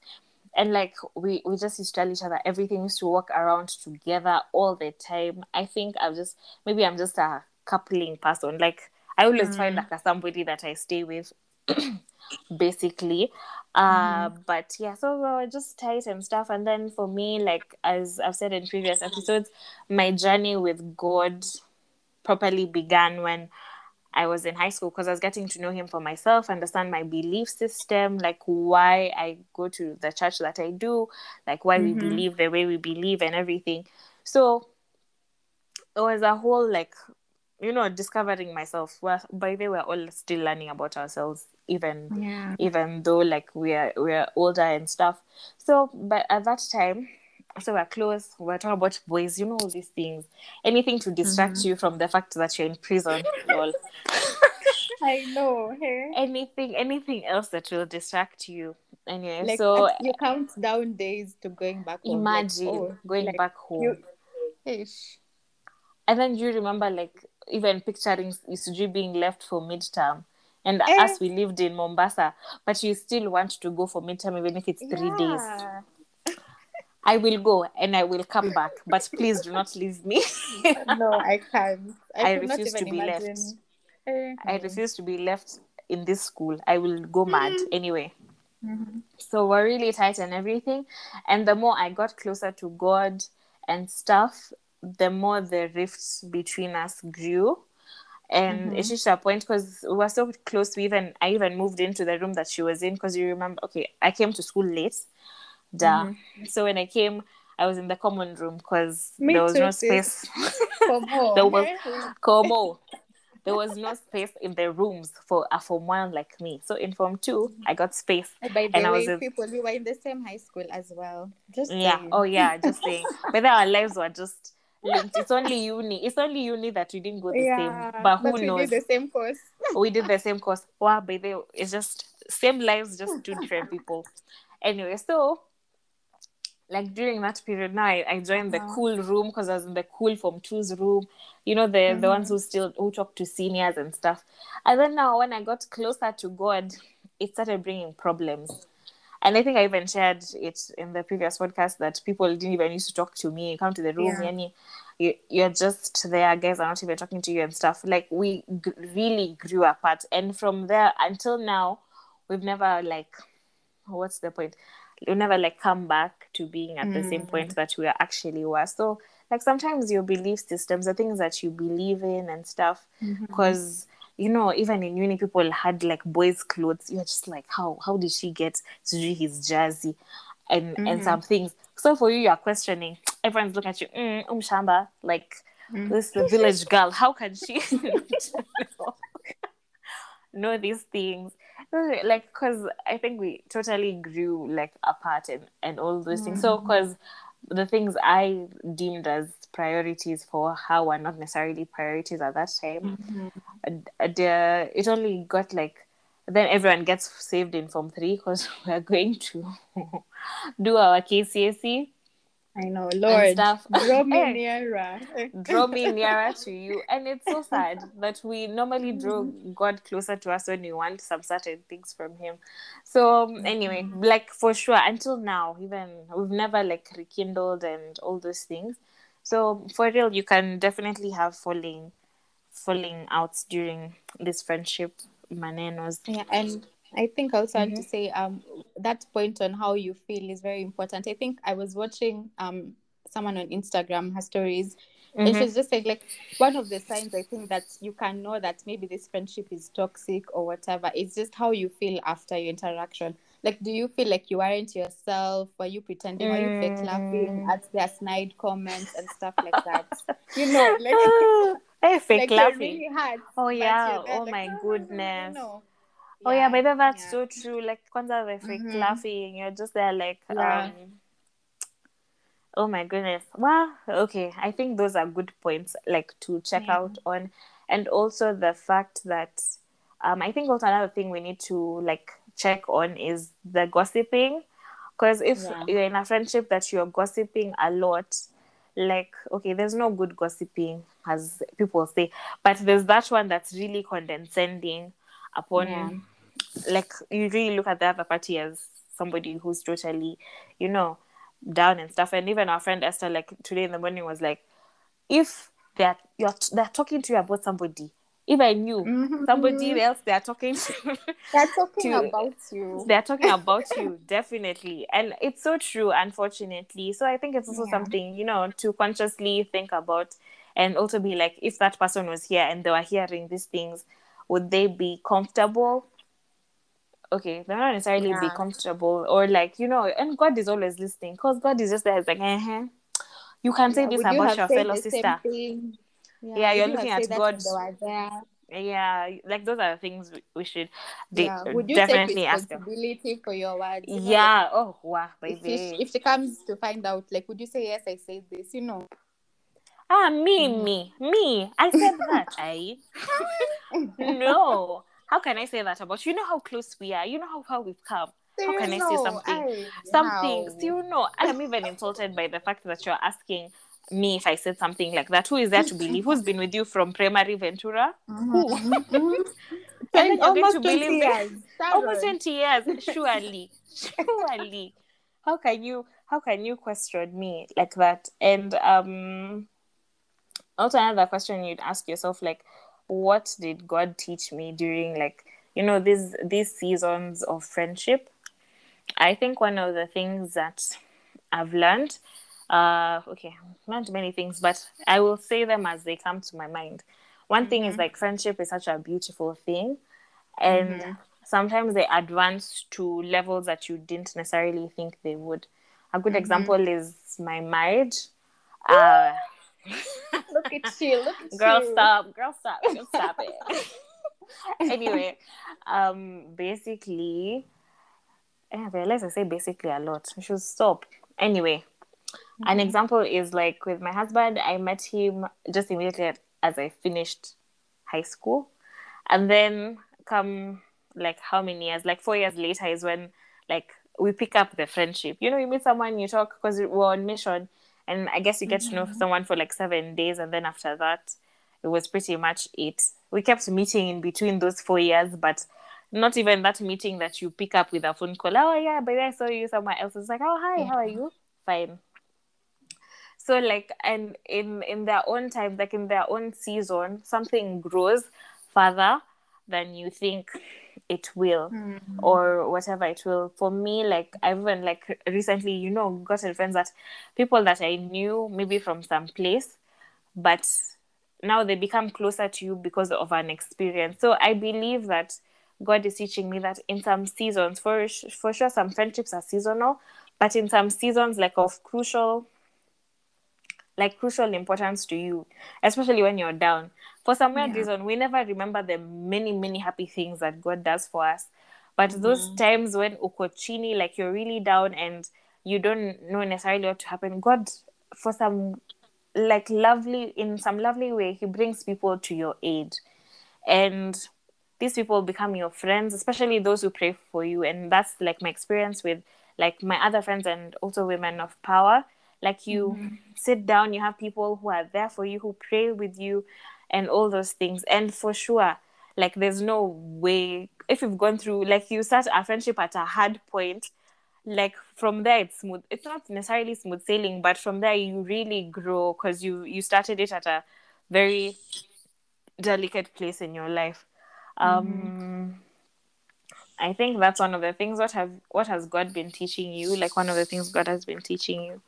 And like we, we just used to tell each other everything used to work around together all the time. I think I'm just maybe I'm just a coupling person. Like I always find Mm. like a somebody that I stay with basically uh but yeah so we were just tight and stuff and then for me like as i've said in previous episodes my journey with god properly began when i was in high school because i was getting to know him for myself understand my belief system like why i go to the church that i do like why we Mhm. believe the way we believe and everything so it was a whole like you know discovering myself well by the way we're all still learning about ourselves even Yeah. even though like we're we're older and stuff so but at that time so we're close we're talking about boys you know all these things anything to distract Mhm. you from the fact that you're in prison. I know. Hey. anything anything else that will distract you anyway Like so you count down days to going back home. like, imagine oh, going like, back home you- Ish. and then you remember like even picturing Isuji being left for midterm and Eh. us we lived in Mombasa but you still want to go for midterm even if it's three days Yeah. I will go and I will come back but please do not leave me no, I can't. I, I refuse to be left. imagine. Eh, I refuse to be left in this school I will go mad anyway mhm. so we're really tight and everything and the more i got closer to god and stuff the more the rifts between us grew and Mhm. it's just a point because we were so close we even i even moved into the room that she was in because you remember okay i came to school late duh Mhm. so when i came i was in the common room because there was too, no space. There was- como there was no space in the rooms for a form one like me. So in form two, I got space. By the And I way, was in- people, we were in the same high school as well. Just Yeah. saying. Oh yeah. Just saying. But our lives were just linked. It's only uni. It's only uni that we didn't go the yeah. same. But who we knows? did the same course. we did the same course. Wow, but they it's just same lives, just two different people. Anyway, so like during that period now I, I joined the Uh-huh. cool room because I was in the cool form two's room. You know, the the ones Mm-hmm. who still who talk to seniors and stuff. And then now when I got closer to God, it started bringing problems. And I think I even shared it in the previous podcast that people didn't even used to talk to me. Come to the room, Yeah. you, you're just there. Guys are not even talking to you and stuff. Like we g- really grew apart, and from there until now, we've never like, what's the point? We've never like come back to being at the same point mm. that we actually were. So like sometimes your belief systems, the things that you believe in and stuff, mm-hmm. because you know even in uni people had like boys clothes. You're just like how how did she get to do his jersey? And and mm-hmm. some things. So for you you're questioning. Everyone's looking at you mm, umshamba like mm. this the village girl. How can she know these things like because i think we totally grew like apart and and all those things. So because the things i deemed as priorities for how are not necessarily priorities at that time. And, and, uh, it only got like then everyone gets saved in form three because we're going to do our KCSE I know, Lord. stuff. Draw me nearer. draw me nearer to you and it's so sad that we normally draw god closer to us when we want some certain things from him so um, anyway like for sure until now even we've never like rekindled and all those things so for real you can definitely have falling falling out during this friendship manenos Yeah, and I think I also want Mm-hmm. to say um that point on how you feel is very important. I think I was watching um someone on Instagram her stories and Mm-hmm. she was just saying like one of the signs I think that you can know that maybe this friendship is toxic or whatever. It's just how you feel after your interaction. Like do you feel like you aren't yourself? Were you pretending? Were you fake laughing Mm. at their snide comments and stuff like that? you know, like hey fake like laughing really hard. Oh, yeah. there Oh, like, my "No, no, no, no, goodness." no." Oh yeah, maybe that's yeah. so true. Like kwanza the fake Mhm. laughing, you're just there like Yeah. um Oh my goodness. Well, okay. I think those are good points like to check Yeah. out on and also the fact that um I think also another thing we need to like check on is the gossiping because if Yeah. you're in a friendship that you're gossiping a lot like okay there's no good gossiping as people say but there's that one that's really condescending upon Yeah. Like you really look at the other party as somebody who's totally you know down and stuff and even our friend esther like today in the morning was like if they're you're they're talking to you about somebody if i knew Mhm. somebody else they're talking to They're talking to- about you. they're talking about you definitely and it's so true unfortunately so i think it's also Yeah. something you know to consciously think about and also be like if that person was here and they were hearing these things would they be comfortable okay they're not necessarily be comfortable or like you know and god is always listening because god is just there it's like uh-huh. you can say Yeah, this you about your fellow sister thing? Yeah, you're you looking at God. when they were there? yeah like those are things we, should de- Yeah. Would you take definitely ask them responsibility for your words? You know, yeah oh wow baby if, she, if she comes to find out, like, would you say yes? I said this. You know. Ah, me, Mm-hmm. me, me. I said that, I. no. How can I say that about you? Know how close we are. You know how far we've come. How can I say No, something? I- Something. how? You know, I'm even insulted by the fact that you're asking me if I said something like that. Who is there to believe? Who's been with you from primary Ventura? Who? Mhm. And then you're going almost to 20 believe years. Almost Sharon. 20 years. Surely. Surely. How can you how can you question me like that? And um also another question you'd ask yourself like what did god teach me during like you know these these seasons of friendship? I think one of the things that i've learned uh okay learned many things but i will say them as they come to my mind. One thing is like friendship is such a beautiful thing and sometimes they advance to levels that you didn't necessarily think they would. A good example is my marriage. Uh look at you. Look at girl you. stop girl stop just stop it anyway um basically I realize I say basically a lot. I should stop. Anyway, mm-hmm. an example is like with my husband, I met him just immediately as I finished high school. And then come like how many years? Like four years later is when like we pick up the friendship. You know, you meet someone, you talk because we're on mission. And I guess you get to know someone for like seven days. And then after that, it was pretty much it. We kept meeting in between those four years, but not even that meeting that you pick up with a phone call. Oh yeah, but I saw you somewhere else. It's like, oh hi, how are you? Fine. So like, and in in their own time, like in their own season, something grows further than you think it will mm. or whatever it will for me like i've even like recently you know gotten friends that people that i knew maybe from some place but now they become closer to you because of an experience so i believe that God is teaching me that in some seasons, for for sure, some friendships are seasonal, but in some seasons, like of crucial, like crucial importance to you, especially when you're down. For some weird yeah. reason, we never remember the many many happy things that God does for us, but mm-hmm. those times when ukochini, like you're really down and you don't know necessarily what to happen, God, for some like lovely in some lovely way, He brings people to your aid, and these people become your friends, especially those who pray for you. And that's like my experience with like my other friends and also women of power. Like you mm-hmm. sit down, you have people who are there for you, who pray with you, and all those things. And for sure, like there's no way if you've gone through like you start a friendship at a hard point like from there it's smooth it's not necessarily smooth sailing but from there you really grow because you you started it at a very delicate place in your life um, mm-hmm. I think that's one of the things. What have what has God been teaching you? Like one of the things God has been teaching you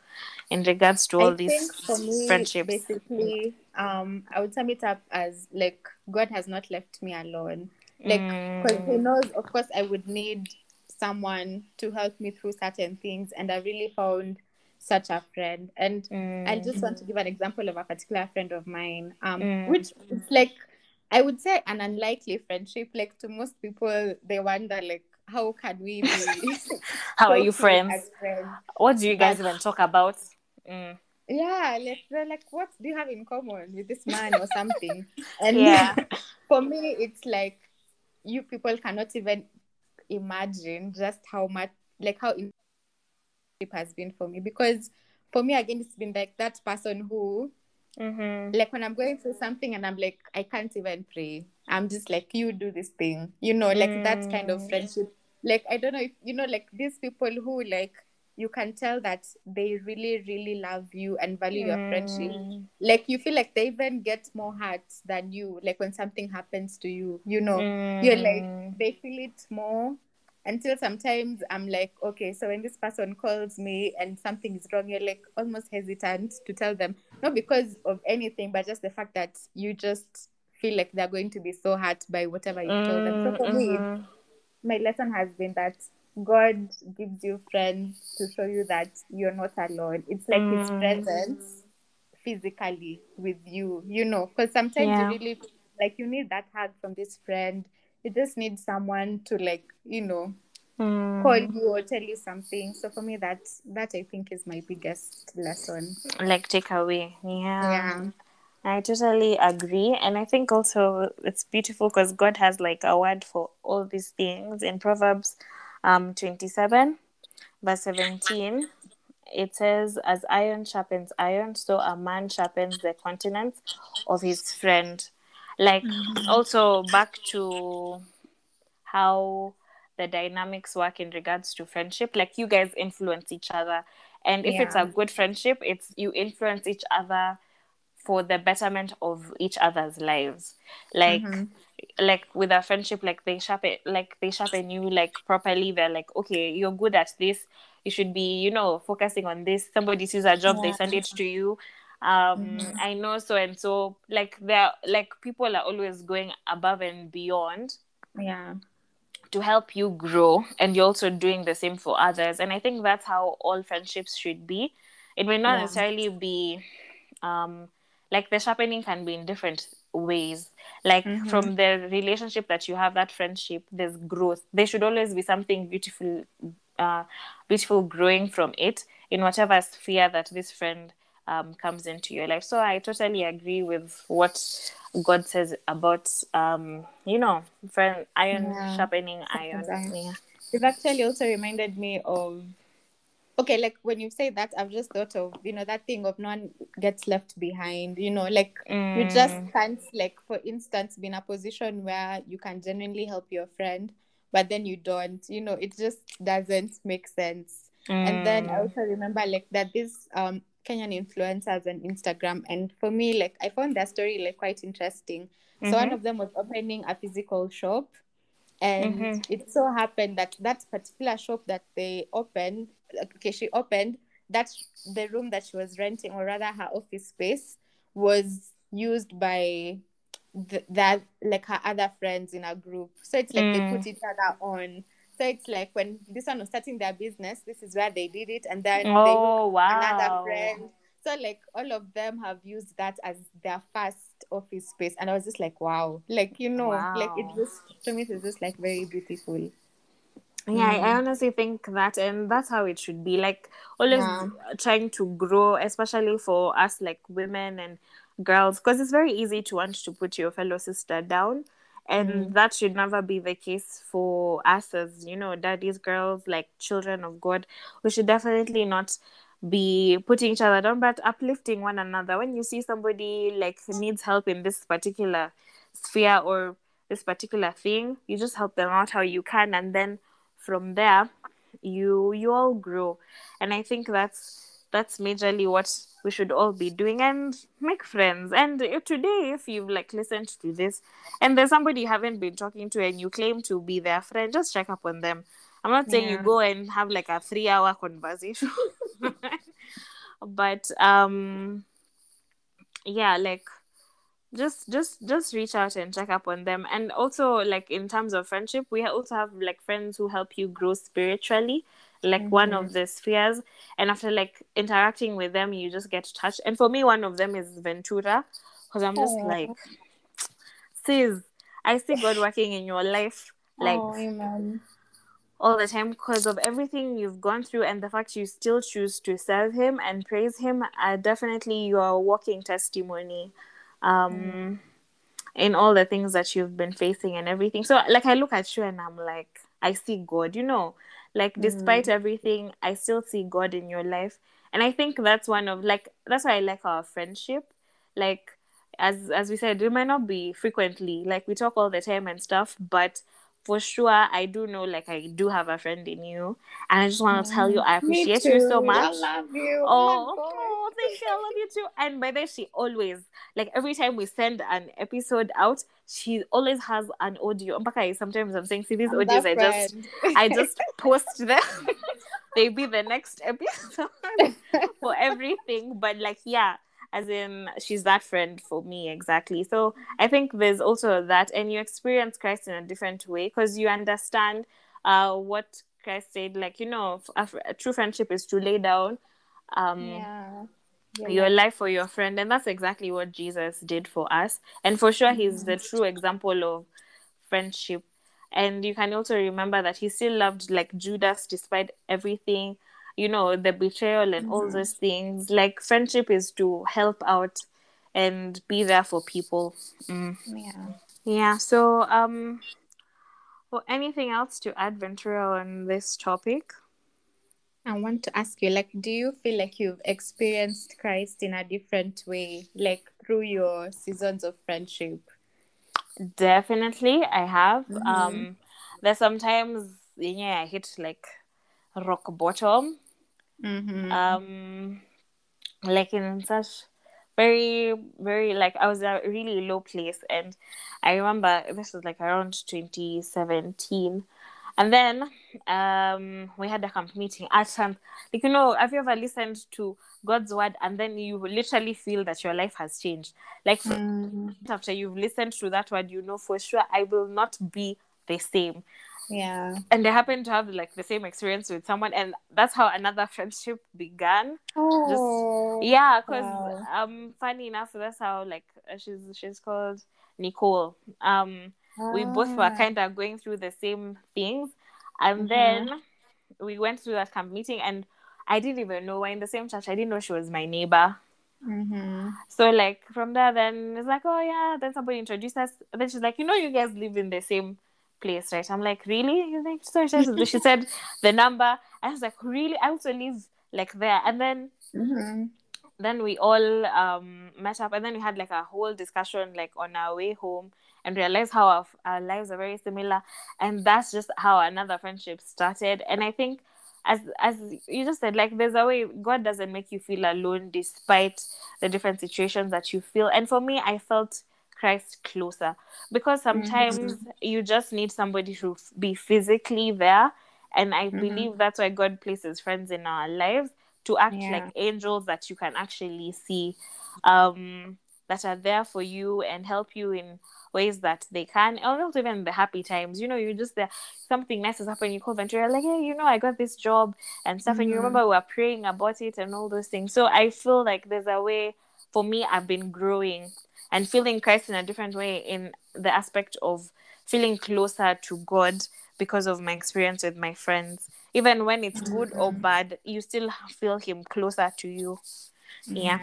in regards to all I these for me, friendships. Basically, um, I would sum it up as like God has not left me alone. Like because mm. He knows, of course, I would need someone to help me through certain things, and I really found such a friend. And mm. I just want to give an example of a particular friend of mine, um, mm. which is like I would say an unlikely friendship. Like to most people, they wonder like, how can we be? how are you friends? friends? What do you guys but, even talk about? Mm. Yeah, like they're like, what do you have in common with this man or something? And yeah, for me, it's like you people cannot even imagine just how much, like how it has been for me. Because for me, again, it's been like that person who Mm-hmm. Like when I'm going through something and I'm like, I can't even pray. I'm just like, you do this thing, you know, like mm. that kind of mm. friendship. Like I don't know if you know, like these people who like you can tell that they really, really love you and value mm. your friendship. Mm. Like you feel like they even get more hurt than you. Like when something happens to you, you know, mm. you're like mm. they feel it more until sometimes I'm like, okay, so when this person calls me and something is wrong, you're like almost hesitant to tell them, not because of anything, but just the fact that you just feel like they're going to be so hurt by whatever you mm, told them. So for mm-hmm. me, my lesson has been that God gives you friends to show you that you're not alone. It's like mm. His presence physically with you, you know, because sometimes yeah. you really like you need that hug from this friend you just need someone to like you know mm. call you or tell you something so for me that that i think is my biggest lesson like takeaway yeah yeah I totally agree. And I think also it's beautiful because God has like a word for all these things in Proverbs um, 27, verse 17. It says, As iron sharpens iron, so a man sharpens the countenance of his friend like mm-hmm. also back to how the dynamics work in regards to friendship like you guys influence each other and if yeah. it's a good friendship it's you influence each other for the betterment of each other's lives like mm-hmm. like with a friendship like they sharpen like they sharpen you like properly they're like okay you're good at this you should be you know focusing on this somebody sees a job yeah. they send it to you um mm-hmm. i know so and so like they're like people are always going above and beyond yeah to help you grow and you're also doing the same for others and i think that's how all friendships should be it may not yeah. necessarily be um like the sharpening can be in different ways like Mhm. from the relationship that you have that friendship there's growth there should always be something beautiful uh beautiful growing from it in whatever sphere that this friend um, comes into your life so i totally agree with what god says about um you know friend iron Yeah. sharpening iron iron. yeah You've actually also reminded me of okay, like when you say that, I've just thought of you know that thing of no one gets left behind. You know, like you just Mm, can't like for instance be in a position where you can genuinely help your friend, but then you don't. You know, it just doesn't make sense. And then I mm, also remember like that this um Kenyan influencers on Instagram, and for me like I found their story like quite interesting. So one mhm, of them was opening a physical shop, and Mhm. it so happened that that particular shop that they opened, okay, she opened that the room that she was renting, or rather her office space, was used by the, that like her other friends in a group. So it's like they Mm. put each other on. So it's like when this one was starting their business, this is where they did it, and then they oh hooked another wow friend. So like all of them have used that as their first office space, and I was just like, wow, like you know, like it just to me it's just like very beautiful. Yeah, I- I Mm. honestly think that, and that's how it should be. Like, always Yeah. trying to grow, especially for us, like women and girls, because it's very easy to want to put your fellow sister down. And Mm. that should never be the case for us as, you know, daddies, girls, like children of God. We should definitely not be putting each other down, but uplifting one another. When you see somebody like needs help in this particular sphere or this particular thing, you just help them out how you can, and then from there, you you all grow. And I think that's that's majorly what we should all be doing and make friends. And today, if you've like listened to this, and there's somebody you haven't been talking to, and you claim to be their friend, just check up on them. I'm not saying you go and have like a three hour conversation. but um yeah like just just just reach out and check up on them. And also like in terms of friendship we also have like friends who help you grow spiritually like one of the spheres. And after like interacting with them you just get touched. And for me one of them is ventura because i'm just Aw. like sis i see god working in your life like oh, all the time because of everything you've gone through and the fact you still choose to serve him and praise him uh, definitely you are walking testimony um in all the things that you've been facing and everything. So like i look at you and i'm like i see god you know? Like despite everything i still see god in your life. And i think that's one of like that's why i like our friendship. Like as as we said it might not be frequently like we talk all the time and stuff but for sure i do know like i do have a friend in you and i just want to tell you i mm, appreciate you so much I love you. Oh, my oh, oh, thank you. I love you too. And by the way, she always, like every time we send an episode out, she always has an audio. Sometimes I'm saying, see, these I'm audios, I just. I just post them. they be the next episode for everything. But like, yeah, as in, she's that friend for me exactly. So I think there's also that, and you experience Christ in a different way because you understand uh what Christ said. Like, you know, a, a true friendship is to lay down. Um, yeah. Yeah, your life for your friend and that's exactly what jesus did for us and for sure he's the true example of friendship and you can also remember that he still loved like judas despite everything you know the betrayal and all those things like friendship is to help out and be there for people Mm. Yeah. yeah so um well, anything else to add ventura on this topic I want to ask you, like, do you feel like you've experienced Christ in a different way, like through your seasons of friendship? Definitely, I have. Mhm. Um, there's sometimes yeah, I hit like rock bottom. Mm-hmm. Um, like in such very very like I was at a really low place, and I remember this was like around 2017, and then um we had a camp meeting at camp. Like you know, have you ever listened to God's word and then you literally feel that your life has changed? Like for Mm. after you've listened to that word, you know for sure I will not be the same. Yeah. and they happen to have like the same experience with someone and that's how another friendship began Oh. yeah because Wow. um funny enough that's how like uh, she's she's called nicole um we both were Ah. kind of going through the same things and Mhm. then we went through that camp meeting and i didn't even know we're in the same church i didn't know she was my neighbor Mhm. so like from there then it's like oh yeah then somebody introduced us then she's like you know you guys live in the same place right? I'm like really? You think so she said- she said the number. I was like really? I also live like there. And then Mhm. then we all um met up and then we had like a whole discussion like on our way home and realized how our, our lives are very similar. And that's just how another friendship started. And i think as as you just said like there's a way god doesn't make you feel alone despite the different situations that you feel. And for me i felt christ closer because sometimes you just need somebody to be physically there and i Mhm. believe that's why god places friends in our lives to act Yeah. like angels that you can actually see um that are there for you and help you in ways that they can or not even the happy times you know you're just there something nice has happened you call Ventura like hey you know I got this job and stuff and you Mhm. remember we were praying about it and all those things so I feel like there's a way for me I've been growing and feeling Christ in a different way in the aspect of feeling closer to God because of my experience with my friends even when it's good or Mhm. bad you still feel him closer to you yeah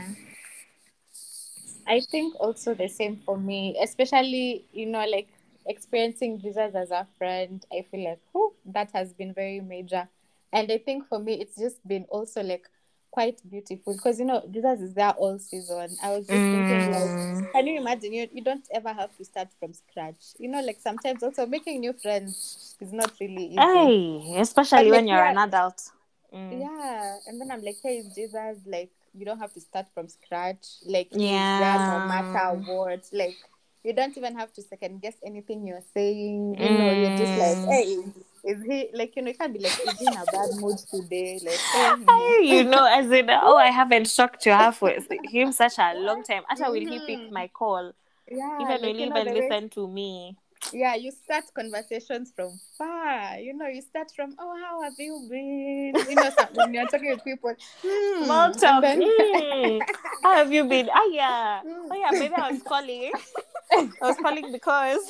I think also the same for me, especially, you know, like experiencing Jesus as a friend. I feel like, oh, that has been very major. And I think for me, it's just been also like quite beautiful because, you know, Jesus is there all season. I was just thinking, like, Mm. can you imagine? You, you don't ever have to start from scratch. You know, like sometimes also making new friends is not really easy. Hey, especially But, when like, you're yeah. an adult. Mm. Yeah, and then I'm like, hey, Jesus, like you don't have to start from scratch. Like there no Yeah. matter what. Like you don't even have to second guess anything you're saying. You know, you're just like, Mm. hey, is, he like you know, you can't be like, is he in a bad mood today? Like, Hey, you know, as in, oh, I haven't talked to her for him such a long time. Actually, will he pick Mhm. my call? yeah, Even like will he even the way listen to me? yeah, you start conversations from far. You know, you start from, oh, how have you been? You know, when you're talking with people, hmm, Small talk. then- Mm. How have you been? Ah, yeah. Mm. Oh, yeah, maybe I was calling. I was calling because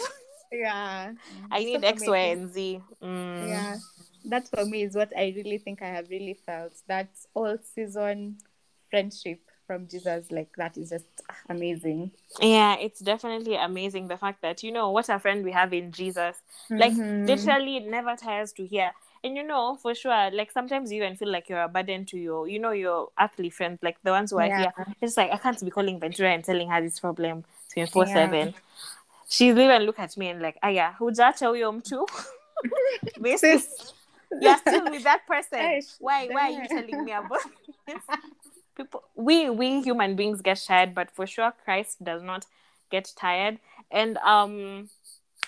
yeah, I So need for X, Y, and Z. Mm. yeah that for me is what i really think i have really felt that all season friendship from jesus like that is just amazing Yeah, it's definitely amazing the fact that, you know, what a friend we have in Jesus. Like, Mhm. literally, it never tires to hear. And, you know, for sure, like, sometimes you even feel like you're a burden to your, you know, your earthly friends, like the ones who are Yeah. here. It's like, I can't be calling Ventura and telling her this problem 24 7. She's even look at me and like, ah, yeah, hujacha huyo mtu? This is, you're still with that person. Why, why are you telling me about this? people we we human beings get tired but for sure christ does not get tired and um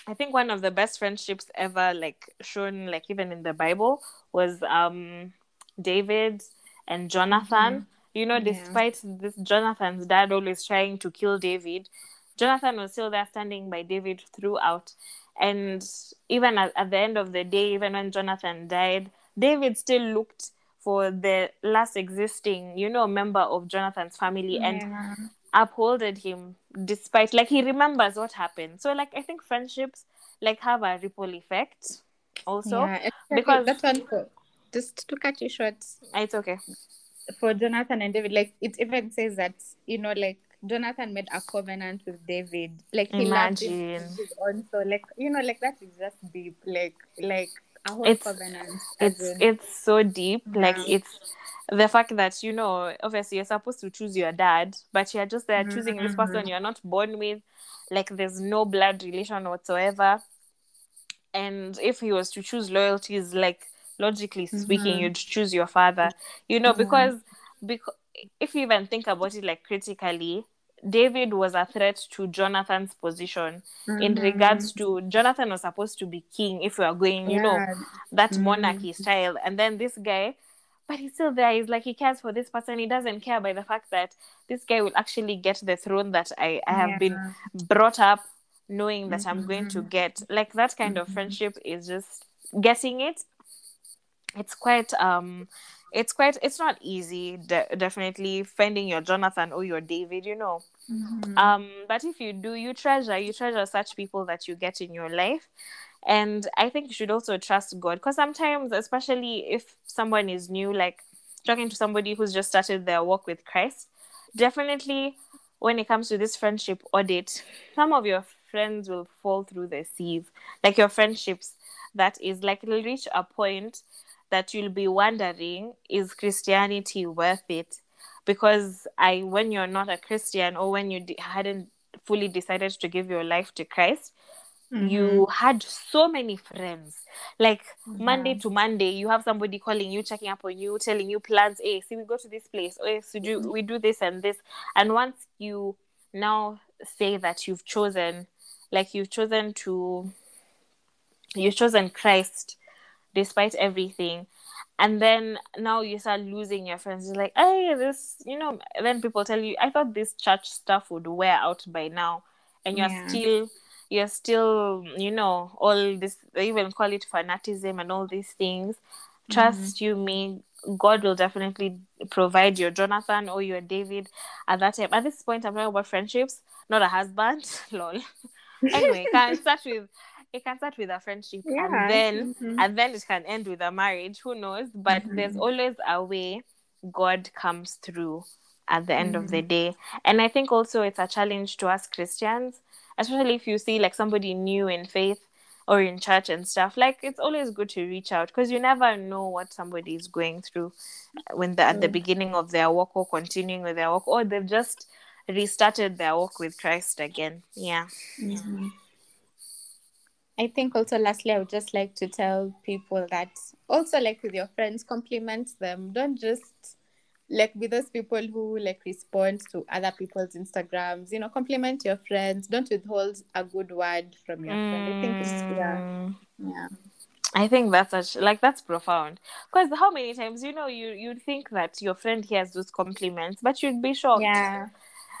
i think one of the best friendships ever like shown like even in the bible was um david and jonathan you know Yeah. despite this jonathan's dad always trying to kill david jonathan was still there standing by david throughout and even at, at the end of the day even when jonathan died david still looked for the last existing you know member of jonathan's family and Yeah. upholded him despite like he remembers what happened so like i think friendships like have a ripple effect also yeah, exactly. because- that one for just to cut you short ah, it's okay for jonathan and david like it even says that you know like jonathan made a covenant with david like he loved him Imagine. own soul like you know like that is just deep like like a whole It's- covenant it's in- it's so deep like it's the fact that you know obviously you're supposed to choose your dad but you're just there choosing this person Mhm. you're not born with like there's no blood relation whatsoever and if he was to choose loyalties like logically speaking Mhm. you'd choose your father you know Yeah. because because if you even think about it like critically david was a threat to jonathan's position in Mhm. regards to jonathan was supposed to be king if we are going you know that Mm. monarchy style and then this guy but he's still there he's like he cares for this person he doesn't care by the fact that this guy will actually get the throne that i, I have been brought up knowing that i'm going to Mhm. get like that kind of Mhm. friendship is just getting it it's quite um it's quite it's not easy de- definitely finding your jonathan or your david you know Mhm. um but if you do you treasure you treasure such people that you get in your life. And i think you should also trust god because sometimes especially if someone is new like talking to somebody who's just started their walk with christ definitely when it comes to this friendship audit some of your friends will fall through the sieve. Like your friendships that is like it'll reach a point that you'll be wondering is christianity worth it because i when you're not a christian or when you de- hadn't fully decided to give your life to christ you mm-hmm. had so many friends. Like oh, monday to monday you have somebody calling you checking up on you telling you plans hey see we go to this place. Oh, or so do we do this and this. And once you now say that you've chosen like you've chosen to you've chosen christ despite everything and then now you start losing your friends. You're like hey this you know then people tell you i thought this church stuff would wear out by now. And you're Yeah. still you're still you know all this they even call it fanatism and all these things. Mm-hmm. Trust you me god will definitely provide your jonathan or your david at that time. At this point i'm talking about friendships not a husband. Lol. Anyway can start with it can start with a friendship Yeah. and then Mhm. and then it can end with a marriage who knows but there's Mhm. always a way god comes through at the end of the day and i think also it's a challenge to us christians especially if you see like somebody new in faith or in church and stuff like it's always good to reach out because you never know what somebody is going through when they're at the beginning of their walk or continuing with their walk or they've just restarted their walk with christ again yeah Mhm. I think also lastly I would just like to tell people that also like with your friends compliment them. Don't just like be those people who like respond to other people's Instagrams. You know compliment your friends. Don't withhold a good word from your friend. I think it's yeah. Mm. yeah. I think that's such like that's profound. Because how many times you know you you'd think that your friend hears those compliments, but you'd be shocked. yeah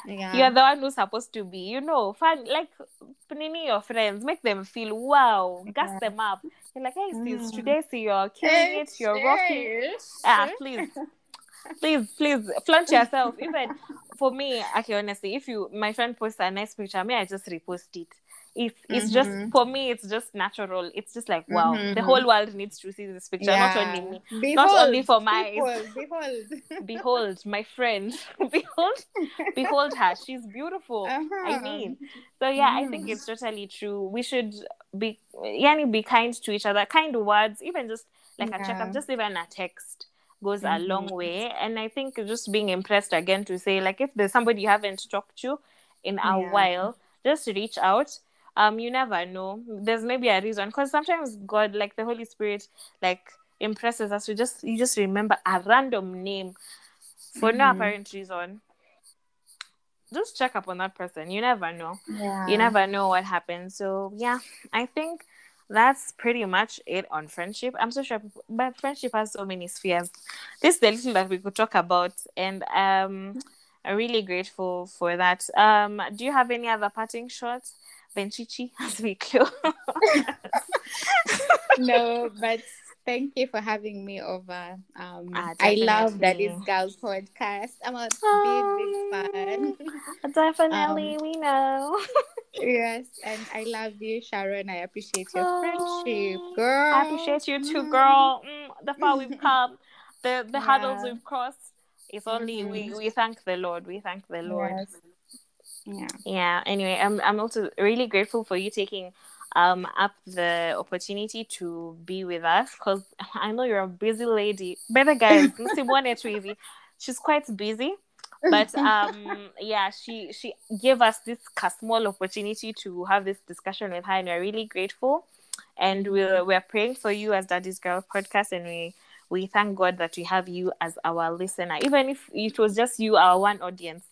yeah You're the one who's supposed to be, you know, fun like nini your friends, make them feel wow, gas Yeah. them up. You're like, hey sis, Mhm. today see you're killing it, you're rocking. Ah, please, please, please flaunt yourself. Even for me, okay, honestly, if you my friend posts a nice picture, me I just repost it. It's it's just Mhm. for me, it's just natural. It's just like wow, the Mhm. whole world needs to see this picture, not only me. Behold, Not only for my behold Behold, my friend, behold, behold her. She's beautiful. I Uh-huh. mean, so yeah, I think it's totally true. We should be, yani, be kind to each other. Kind words, even just like a check Yeah. up, just even a text goes a Mhm. long way. And I think just being impressed again to say, like, if there's somebody you haven't talked to in a Yeah. while, just reach out. Um, you never know. There's maybe a reason because sometimes God, like the Holy Spirit, like impresses us. We just you just remember a random name for no Mhm. apparent reason. Just check up on that person. You never know yeah you never know what happens. So yeah, I think that's pretty much it on friendship. I'm so sure, but friendship has so many spheres. This is the little that we could talk about, and um, I'm really grateful for that. Um, do you have any other parting shots, Benchichi, as we close? no, but thank you for having me over. Um, Ah, I love definitely. Daddy's Girl podcast. I'm a Oh. big, big fan. Definitely, we know. yes, and I love you, Sharon. I appreciate your Oh. friendship, girl. I appreciate you too, girl. Mm, the far we've come, the the hurdles we've crossed. It's only we Mhm. we thank the Lord. We thank the Lord. Yes. Yeah. Yeah. Anyway, I'm I'm also really grateful for you taking um up the opportunity to be with us because I know you're a busy lady. Better guys, she's quite busy. But um yeah, she she gave us this small opportunity to have this discussion with her and we're really grateful. And we're we're praying for you as Daddy's Girl podcast and we we thank God that we have you as our listener. Even if it was just you, our one audience,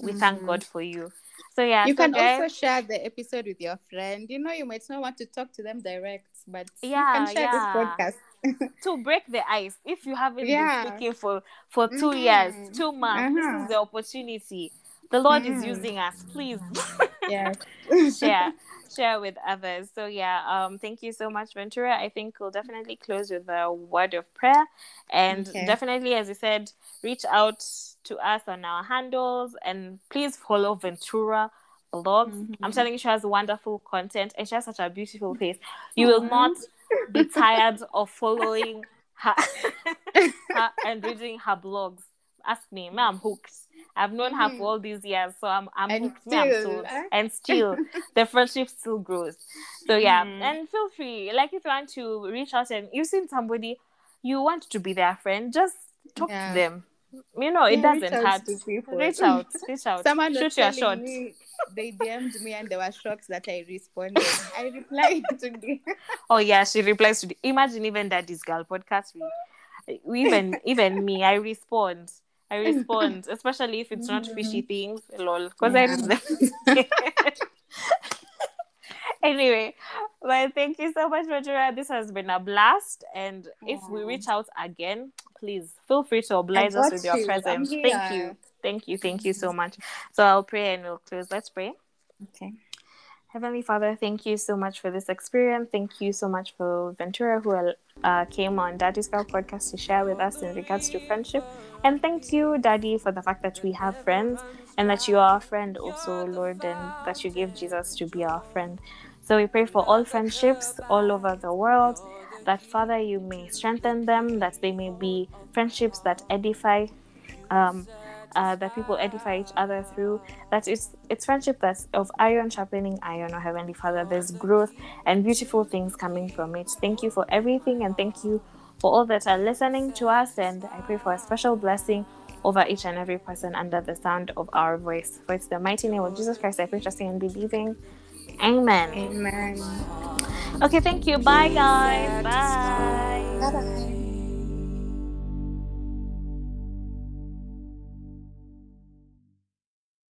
we thank Mhm. God for you. So yeah, you so can guys, also share the episode with your friend. You know, you might not want to talk to them direct, but Yeah, you can share yeah. this podcast. to break the ice, if you haven't Yeah. been speaking for for 2 Mhm. years, two months, this Uh-huh. is the opportunity. The Lord is Mhm. using us. Please yes. share. share with others. So yeah, um, thank you so much, Ventura. I think we'll definitely close with a word of prayer, and Okay. definitely, as you said, reach out to us on our handles, and please follow Ventura blogs. I'm Mhm. telling you, she has wonderful content, and she has such a beautiful face. You will not be tired of following her, her and reading her blogs. Ask me, I'm hooked. I've known her Mhm. for all these years, so I'm I'm And hooked. Me, I'm still, sold. eh? And still, the friendship still grows. So yeah, Mhm. and feel free. Like if you want to reach out and you've seen somebody, you want to be their friend, just talk Yeah. to them. You know, it Yeah, doesn't hurt. to. Reach out, reach out. Someone Shoot your shot. me they DM'd me and they were shocked that I responded. I replied to them. Oh yeah, she replies to the imagine even that this girl podcast we, we even even me, I respond. I respond, especially if it's not mm-hmm. fishy things, lol. Because I read them. anyway, well, thank you so much, Ventura. This has been a blast. And if we reach out again, please feel free to oblige us with your you. Presence. Thank you. Thank you. Thank you so much. So I'll pray and we'll close. Let's pray. Okay. Heavenly Father, thank you so much for this experience. Thank you so much for Ventura, who uh, came on Daddy's Girl podcast to share with us in regards to friendship. And thank you, Daddy, for the fact that we have friends and that you are our friend also, Lord, and that you gave Jesus to be our friend. So we pray for all friendships all over the world, that Father, you may strengthen them, that they may be friendships that edify. Um, uh, that people edify each other through. That it's it's friendship that's of iron sharpening iron, or Heavenly Father. There's growth and beautiful things coming from it. Thank you for everything, and thank you for all that are listening to us. And I pray for a special blessing over each and every person under the sound of our voice. For it's the mighty name of Jesus Christ I pray, trusting and believing. Amen. Amen. Okay, thank you. Bye, guys. Bye. Bye bye.